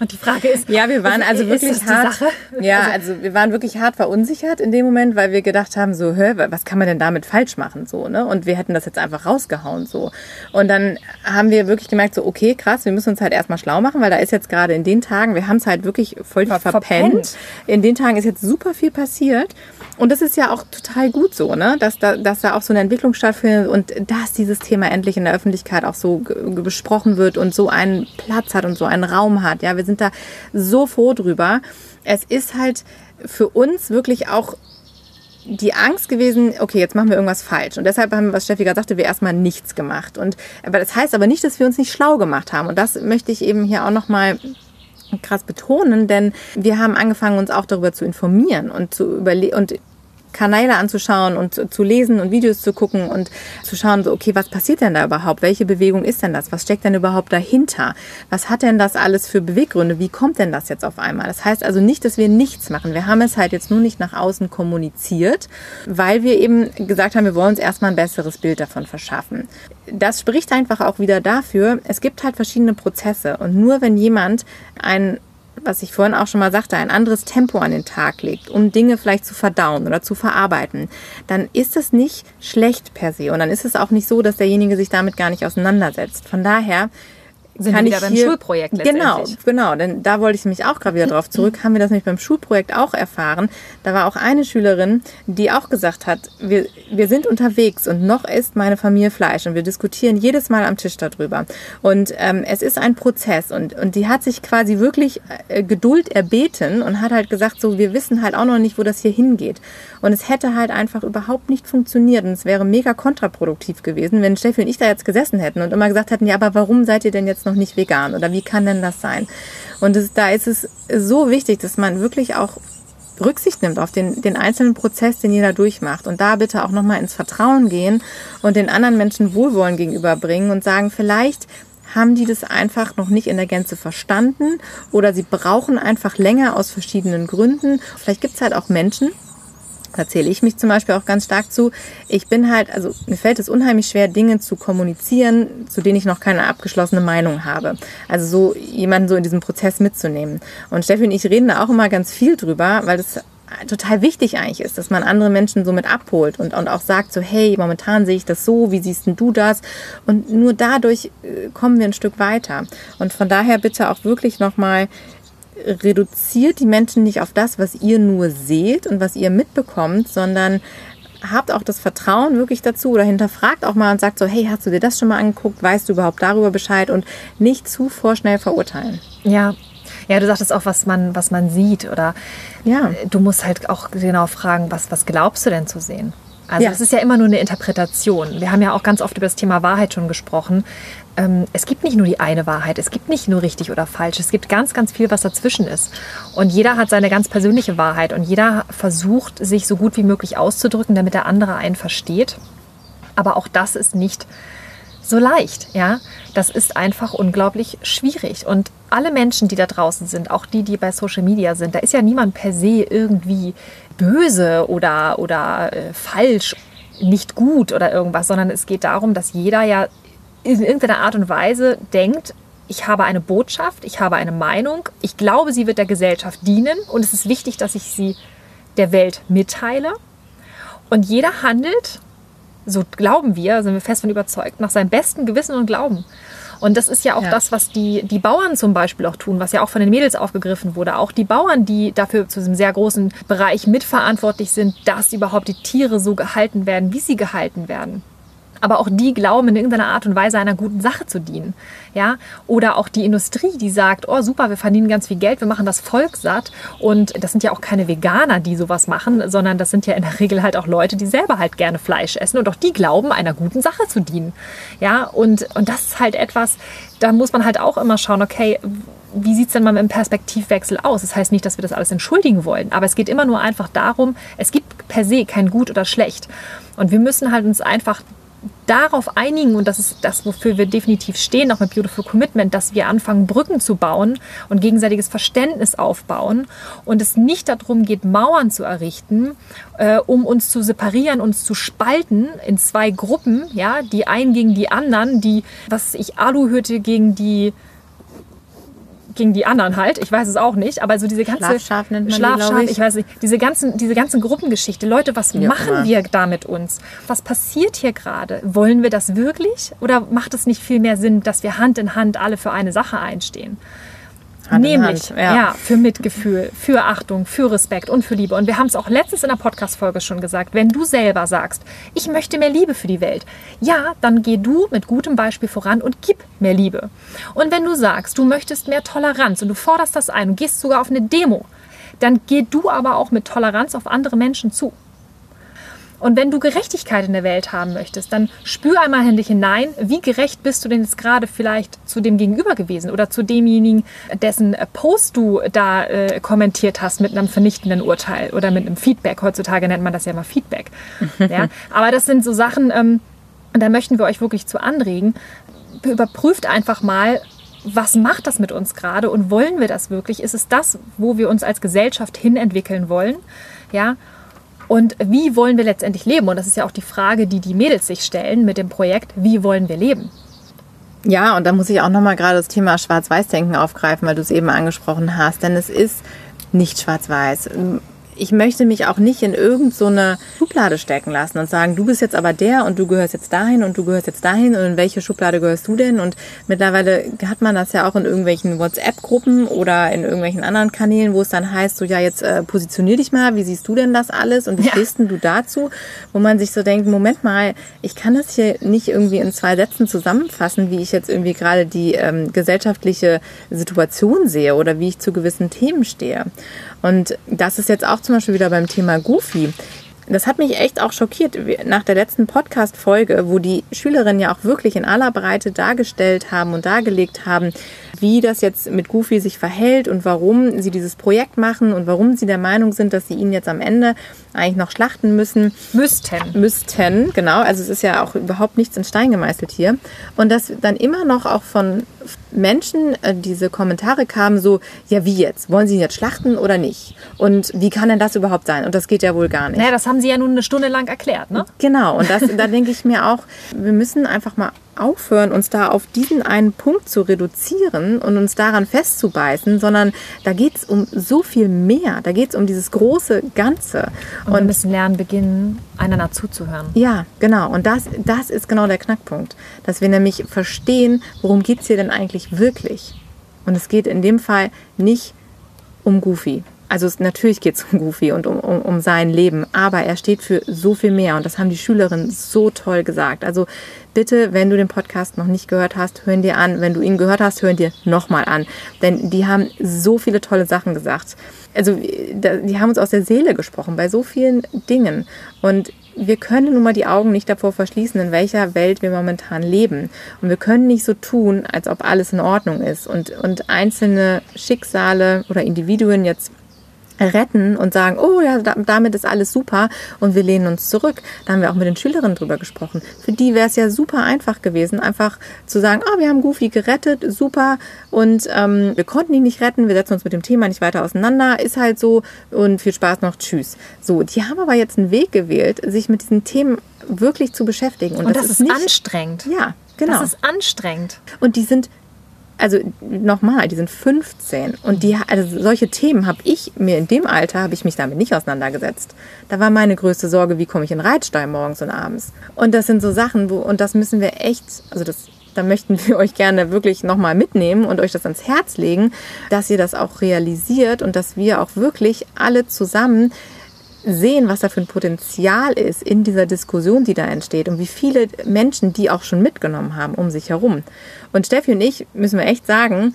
Und die Frage ist, ja, wir waren also wirklich hart. Ja, also, also wir waren wirklich hart verunsichert in dem Moment, weil wir gedacht haben, so, hör, was kann man denn damit falsch machen, so, ne? Und wir hätten das jetzt einfach rausgehauen, so. Und dann haben wir wirklich gemerkt, so, okay, krass, wir müssen uns halt erstmal schlau machen, weil da ist jetzt gerade in den Tagen, wir haben es halt wirklich voll Ver verpennt. verpennt. In den Tagen ist jetzt super viel passiert. Und das ist ja auch total gut so, ne? Dass da, dass da auch so eine Entwicklung stattfindet und dass dieses Thema endlich in der Öffentlichkeit auch so besprochen wird und so einen Platz hat und so einen Raum hat. Ja, wir sind da so froh drüber. Es ist halt für uns wirklich auch die Angst gewesen, okay, jetzt machen wir irgendwas falsch. Und deshalb haben was Steffi gerade sagte, wir erstmal nichts gemacht. Und, aber das heißt aber nicht, dass wir uns nicht schlau gemacht haben. Und das möchte ich eben hier auch nochmal krass betonen, denn wir haben angefangen, uns auch darüber zu informieren und zu überlegen und Kanäle anzuschauen und zu lesen und Videos zu gucken und zu schauen, so, okay, was passiert denn da überhaupt? Welche Bewegung ist denn das? Was steckt denn überhaupt dahinter? Was hat denn das alles für Beweggründe? Wie kommt denn das jetzt auf einmal? Das heißt also nicht, dass wir nichts machen. Wir haben es halt jetzt nur nicht nach außen kommuniziert, weil wir eben gesagt haben, wir wollen uns erstmal ein besseres Bild davon verschaffen. Das spricht einfach auch wieder dafür, es gibt halt verschiedene Prozesse und nur wenn jemand ein was ich vorhin auch schon mal sagte, ein anderes Tempo an den Tag legt, um Dinge vielleicht zu verdauen oder zu verarbeiten, dann ist es nicht schlecht per se. Und dann ist es auch nicht so, dass derjenige sich damit gar nicht auseinandersetzt. Von daher sind kann wir wieder beim hier, Schulprojekt Genau, genau, denn da wollte ich mich auch gerade wieder drauf zurück. Haben wir das nämlich beim Schulprojekt auch erfahren. Da war auch eine Schülerin, die auch gesagt hat, wir, wir sind unterwegs und noch isst meine Familie Fleisch und wir diskutieren jedes Mal am Tisch darüber. Und ähm, es ist ein Prozess und, und die hat sich quasi wirklich äh, Geduld erbeten und hat halt gesagt, so, wir wissen halt auch noch nicht, wo das hier hingeht. Und es hätte halt einfach überhaupt nicht funktioniert und es wäre mega kontraproduktiv gewesen, wenn Steffi und ich da jetzt gesessen hätten und immer gesagt hätten, ja, aber warum seid ihr denn jetzt noch nicht vegan oder wie kann denn das sein? Und es, da ist es so wichtig, dass man wirklich auch Rücksicht nimmt auf den, den einzelnen Prozess, den jeder durchmacht. Und da bitte auch nochmal ins Vertrauen gehen und den anderen Menschen Wohlwollen gegenüberbringen und sagen, vielleicht haben die das einfach noch nicht in der Gänze verstanden oder sie brauchen einfach länger aus verschiedenen Gründen. Vielleicht gibt es halt auch Menschen, da zähle ich mich zum Beispiel auch ganz stark zu. Ich bin halt, also mir fällt es unheimlich schwer, Dinge zu kommunizieren, zu denen ich noch keine abgeschlossene Meinung habe. Also so jemanden so in diesem Prozess mitzunehmen. Und Steffi und ich reden da auch immer ganz viel drüber, weil das total wichtig eigentlich ist, dass man andere Menschen so mit abholt und, und auch sagt so, hey, momentan sehe ich das so, wie siehst denn du das? Und nur dadurch äh, kommen wir ein Stück weiter. Und von daher bitte auch wirklich nochmal reduziert die Menschen nicht auf das, was ihr nur seht und was ihr mitbekommt, sondern habt auch das Vertrauen wirklich dazu oder hinterfragt auch mal und sagt so, hey, hast du dir das schon mal angeguckt? Weißt du überhaupt darüber Bescheid? Und nicht zu vorschnell verurteilen. Ja. Ja, du sagtest auch, was man, was man sieht oder ja. du musst halt auch genau fragen, was, was glaubst du denn zu sehen? Also es ist ja immer nur eine Interpretation. Wir haben ja auch ganz oft über das Thema Wahrheit schon gesprochen. Ähm, es gibt nicht nur die eine Wahrheit, es gibt nicht nur richtig oder falsch, es gibt ganz, ganz viel, was dazwischen ist. Und jeder hat seine ganz persönliche Wahrheit und jeder versucht, sich so gut wie möglich auszudrücken, damit der andere einen versteht. Aber auch das ist nicht so leicht, ja. Das ist einfach unglaublich schwierig. Und alle Menschen, die da draußen sind, auch die, die bei Social Media sind, da ist ja niemand per se irgendwie böse oder, oder äh, falsch, nicht gut oder irgendwas, sondern es geht darum, dass jeder ja in irgendeiner Art und Weise denkt, ich habe eine Botschaft, ich habe eine Meinung, ich glaube, sie wird der Gesellschaft dienen und es ist wichtig, dass ich sie der Welt mitteile. Und jeder handelt so glauben wir, sind wir fest von überzeugt, nach seinem besten Gewissen und Glauben. Und das ist ja auch ja. das, was die, die Bauern zum Beispiel auch tun, was ja auch von den Mädels aufgegriffen wurde. Auch die Bauern, die dafür zu diesem sehr großen Bereich mitverantwortlich sind, dass überhaupt die Tiere so gehalten werden, wie sie gehalten werden aber auch die glauben in irgendeiner Art und Weise einer guten Sache zu dienen. Ja? Oder auch die Industrie, die sagt, oh super, wir verdienen ganz viel Geld, wir machen das Volk satt. Und das sind ja auch keine Veganer, die sowas machen, sondern das sind ja in der Regel halt auch Leute, die selber halt gerne Fleisch essen und auch die glauben, einer guten Sache zu dienen. Ja, und, und das ist halt etwas, da muss man halt auch immer schauen, okay, wie sieht es denn mal mit dem Perspektivwechsel aus? Das heißt nicht, dass wir das alles entschuldigen wollen, aber es geht immer nur einfach darum, es gibt per se kein gut oder schlecht. Und wir müssen halt uns einfach darauf einigen, und das ist das, wofür wir definitiv stehen, auch mit Beautiful Commitment, dass wir anfangen, Brücken zu bauen und gegenseitiges Verständnis aufbauen und es nicht darum geht, Mauern zu errichten, äh, um uns zu separieren, uns zu spalten in zwei Gruppen, ja, die einen gegen die anderen, die, was ich, Aluhütte gegen die gegen die anderen halt. Ich weiß es auch nicht, aber so diese ganze Schlafschaf nennt man die, Schlafschaf, glaub ich. ich weiß nicht, diese ganzen, diese ganzen Gruppengeschichte. Leute, was auch machen immer. wir da mit uns? Was passiert hier gerade? Wollen wir das wirklich? Oder macht es nicht viel mehr Sinn, dass wir Hand in Hand alle für eine Sache einstehen? Hand Nämlich, Hand, ja. ja. für Mitgefühl, für Achtung, für Respekt und für Liebe. Und wir haben es auch letztens in der Podcast-Folge schon gesagt. Wenn du selber sagst, ich möchte mehr Liebe für die Welt, ja, dann geh du mit gutem Beispiel voran und gib mehr Liebe. Und wenn du sagst, du möchtest mehr Toleranz und du forderst das ein und gehst sogar auf eine Demo, dann geh du aber auch mit Toleranz auf andere Menschen zu. Und wenn du Gerechtigkeit in der Welt haben möchtest, dann spür einmal in dich hinein, wie gerecht bist du denn jetzt gerade vielleicht zu dem Gegenüber gewesen oder zu demjenigen, dessen Post du da äh, kommentiert hast mit einem vernichtenden Urteil oder mit einem Feedback. Heutzutage nennt man das ja mal Feedback. ja? Aber das sind so Sachen, ähm, da möchten wir euch wirklich zu anregen. Überprüft einfach mal, was macht das mit uns gerade und wollen wir das wirklich? Ist es das, wo wir uns als Gesellschaft hinentwickeln wollen? Ja, und wie wollen wir letztendlich leben? Und das ist ja auch die Frage, die die Mädels sich stellen mit dem Projekt, wie wollen wir leben? Ja, und da muss ich auch nochmal gerade das Thema Schwarz-Weiß-Denken aufgreifen, weil du es eben angesprochen hast. Denn es ist nicht schwarz-weiß. Ich möchte mich auch nicht in irgendeine so eine Schublade stecken lassen und sagen, du bist jetzt aber der und du gehörst jetzt dahin und du gehörst jetzt dahin und in welche Schublade gehörst du denn? Und mittlerweile hat man das ja auch in irgendwelchen WhatsApp-Gruppen oder in irgendwelchen anderen Kanälen, wo es dann heißt, so ja, jetzt äh, positionier dich mal, wie siehst du denn das alles und wie Ja. stehst denn du dazu? Wo man sich so denkt, Moment mal, ich kann das hier nicht irgendwie in zwei Sätzen zusammenfassen, wie ich jetzt irgendwie gerade die ähm, gesellschaftliche Situation sehe oder wie ich zu gewissen Themen stehe. Und das ist jetzt auch zum Beispiel wieder beim Thema Goofy. Das hat mich echt auch schockiert nach der letzten Podcast-Folge, wo die Schülerinnen ja auch wirklich in aller Breite dargestellt haben und dargelegt haben, wie das jetzt mit Goofy sich verhält und warum sie dieses Projekt machen und warum sie der Meinung sind, dass sie ihn jetzt am Ende eigentlich noch schlachten müssen Müssten. müssten, genau. Also es ist ja auch überhaupt nichts in Stein gemeißelt hier. Und dass dann immer noch auch von Menschen äh, diese Kommentare kamen, so, ja wie jetzt? Wollen Sie ihn jetzt schlachten oder nicht? Und wie kann denn das überhaupt sein? Und das geht ja wohl gar nicht. Naja, das haben sie ja nun eine Stunde lang erklärt, ne? Genau, und das, da denke ich mir auch, wir müssen einfach mal aufhören, uns da auf diesen einen Punkt zu reduzieren und uns daran festzubeißen, sondern da geht es um so viel mehr. Da geht es um dieses große Ganze. Und, wir müssen lernen, beginnen, einander zuzuhören. Ja, genau. Und das, das ist genau der Knackpunkt. Dass wir nämlich verstehen, worum geht es hier denn eigentlich wirklich. Und es geht in dem Fall nicht um Goofy. Also es, natürlich geht es um Goofy und um, um, um sein Leben, aber er steht für so viel mehr und das haben die Schülerinnen so toll gesagt. Also bitte, wenn du den Podcast noch nicht gehört hast, hören dir an. Wenn du ihn gehört hast, hören dir nochmal an. Denn die haben so viele tolle Sachen gesagt. Also die haben uns aus der Seele gesprochen bei so vielen Dingen. Und wir können nun mal die Augen nicht davor verschließen, in welcher Welt wir momentan leben. Und wir können nicht so tun, als ob alles in Ordnung ist und, und einzelne Schicksale oder Individuen jetzt retten und sagen, oh ja, da- damit ist alles super und wir lehnen uns zurück. Da haben wir auch mit den Schülerinnen drüber gesprochen. Für die wäre es ja super einfach gewesen, einfach zu sagen, oh, wir haben Goofy gerettet, super und ähm, wir konnten ihn nicht retten, wir setzen uns mit dem Thema nicht weiter auseinander, ist halt so und viel Spaß noch, tschüss. So, die haben aber jetzt einen Weg gewählt, sich mit diesen Themen wirklich zu beschäftigen. Und, Und das, ist nicht, anstrengend. Ja, genau. Das ist anstrengend. Und die sind, also nochmal, die sind 15. Und die, also solche Themen habe ich mir in dem Alter, habe ich mich damit nicht auseinandergesetzt. Da war meine größte Sorge, wie komme ich in Reitstall morgens und abends. Und das sind so Sachen, wo, und das müssen wir echt, also das, da möchten wir euch gerne wirklich nochmal mitnehmen und euch das ans Herz legen, dass ihr das auch realisiert und dass wir auch wirklich alle zusammen sehen, was da für ein Potenzial ist in dieser Diskussion, die da entsteht und wie viele Menschen die auch schon mitgenommen haben um sich herum. Und Steffi und ich, müssen wir echt sagen,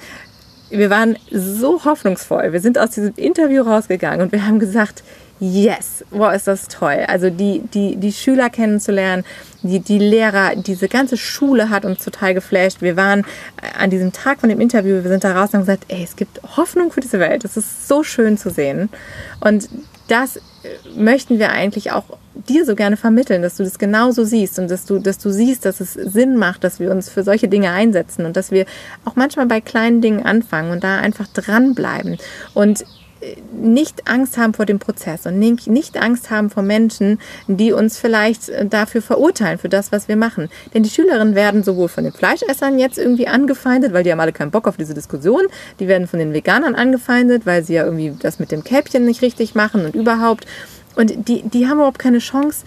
wir waren so hoffnungsvoll. Wir sind aus diesem Interview rausgegangen und wir haben gesagt, yes, wow, ist das toll. Also die, die, die Schüler kennenzulernen, die, die Lehrer, diese ganze Schule hat uns total geflasht. Wir waren äh, an diesem Tag von dem Interview, wir sind da raus und haben gesagt, ey, es gibt Hoffnung für diese Welt. Das ist so schön zu sehen. Und das möchten wir eigentlich auch dir so gerne vermitteln, dass du das genauso siehst und dass du, dass du siehst, dass es Sinn macht, dass wir uns für solche Dinge einsetzen und dass wir auch manchmal bei kleinen Dingen anfangen und da einfach dranbleiben. Und nicht Angst haben vor dem Prozess und nicht Angst haben vor Menschen, die uns vielleicht äh, dafür verurteilen, für das, was wir machen. Denn die Schülerinnen werden sowohl von den Fleischessern jetzt irgendwie angefeindet, weil die haben alle keinen Bock auf diese Diskussion. Die werden von den Veganern angefeindet, weil sie ja irgendwie das mit dem Kälbchen nicht richtig machen und überhaupt. Und die, die haben überhaupt keine Chance,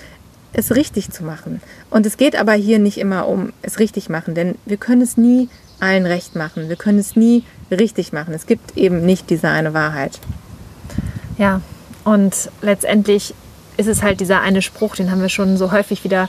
es richtig zu machen. Und es geht aber hier nicht immer um es richtig machen, denn wir können es nie allen recht machen. Wir können es nie richtig machen. Es gibt eben nicht diese eine Wahrheit. Ja, und letztendlich ist es halt dieser eine Spruch, den haben wir schon so häufig wieder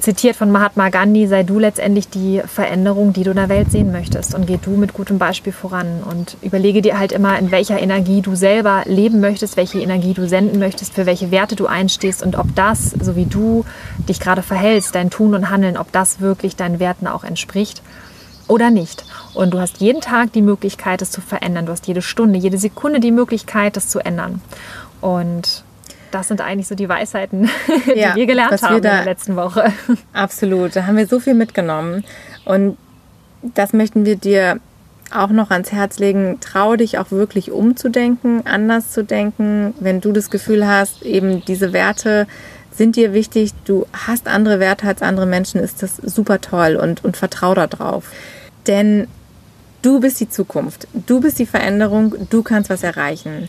zitiert von Mahatma Gandhi, sei du letztendlich die Veränderung, die du in der Welt sehen möchtest und geh du mit gutem Beispiel voran und überlege dir halt immer, in welcher Energie du selber leben möchtest, welche Energie du senden möchtest, für welche Werte du einstehst und ob das, so wie du dich gerade verhältst, dein Tun und Handeln, ob das wirklich deinen Werten auch entspricht oder nicht. Und du hast jeden Tag die Möglichkeit, es zu verändern. Du hast jede Stunde, jede Sekunde die Möglichkeit, das zu ändern. Und das sind eigentlich so die Weisheiten, die ja, wir gelernt haben wir da, in der letzten Woche. Absolut, da haben wir so viel mitgenommen. Und das möchten wir dir auch noch ans Herz legen. Trau dich auch wirklich umzudenken, anders zu denken. Wenn du das Gefühl hast, eben diese Werte sind dir wichtig, du hast andere Werte als andere Menschen, ist das super toll und, und vertrau darauf. Denn du bist die Zukunft, du bist die Veränderung, du kannst was erreichen.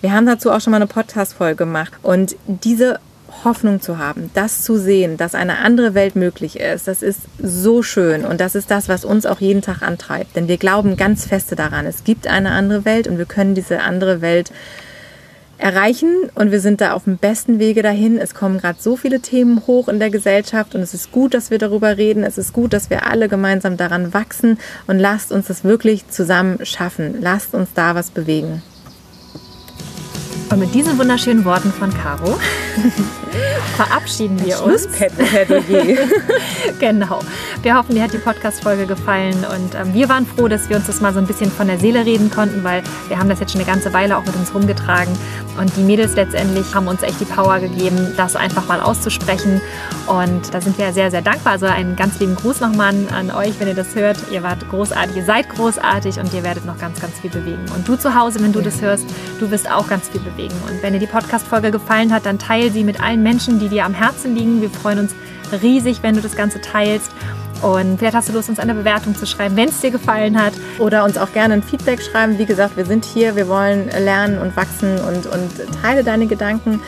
Wir haben dazu auch schon mal eine Podcast-Folge gemacht und diese Hoffnung zu haben, das zu sehen, dass eine andere Welt möglich ist, das ist so schön und das ist das, was uns auch jeden Tag antreibt. Denn wir glauben ganz feste daran, es gibt eine andere Welt und wir können diese andere Welt erreichen und wir sind da auf dem besten Wege dahin. Es kommen gerade so viele Themen hoch in der Gesellschaft und es ist gut, dass wir darüber reden. Es ist gut, dass wir alle gemeinsam daran wachsen und lasst uns das wirklich zusammen schaffen. Lasst uns da was bewegen. Und mit diesen wunderschönen Worten von Caro verabschieden wir uns. genau. Wir hoffen, dir hat die Podcast-Folge gefallen und ähm, wir waren froh, dass wir uns das mal so ein bisschen von der Seele reden konnten, weil wir haben das jetzt schon eine ganze Weile auch mit uns rumgetragen und die Mädels letztendlich haben uns echt die Power gegeben, das einfach mal auszusprechen und da sind wir sehr, sehr dankbar. Also einen ganz lieben Gruß nochmal an, an euch, wenn ihr das hört. Ihr wart großartig, ihr seid großartig und ihr werdet noch ganz, ganz viel bewegen. Und du zu Hause, wenn du das hörst, du wirst auch ganz viel bewegen. Und wenn dir die Podcast-Folge gefallen hat, dann teile sie mit allen Menschen, die dir am Herzen liegen. Wir freuen uns riesig, wenn du das Ganze teilst. Und vielleicht hast du Lust, uns eine Bewertung zu schreiben, wenn es dir gefallen hat. Oder uns auch gerne ein Feedback schreiben. Wie gesagt, wir sind hier, wir wollen lernen und wachsen und, und teile deine Gedanken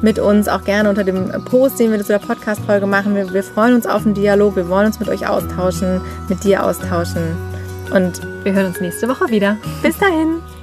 mit uns. Auch gerne unter dem Post, den wir zu der Podcast-Folge machen. Wir, wir freuen uns auf den Dialog. Wir wollen uns mit euch austauschen, mit dir austauschen. Und wir hören uns nächste Woche wieder. Bis dahin.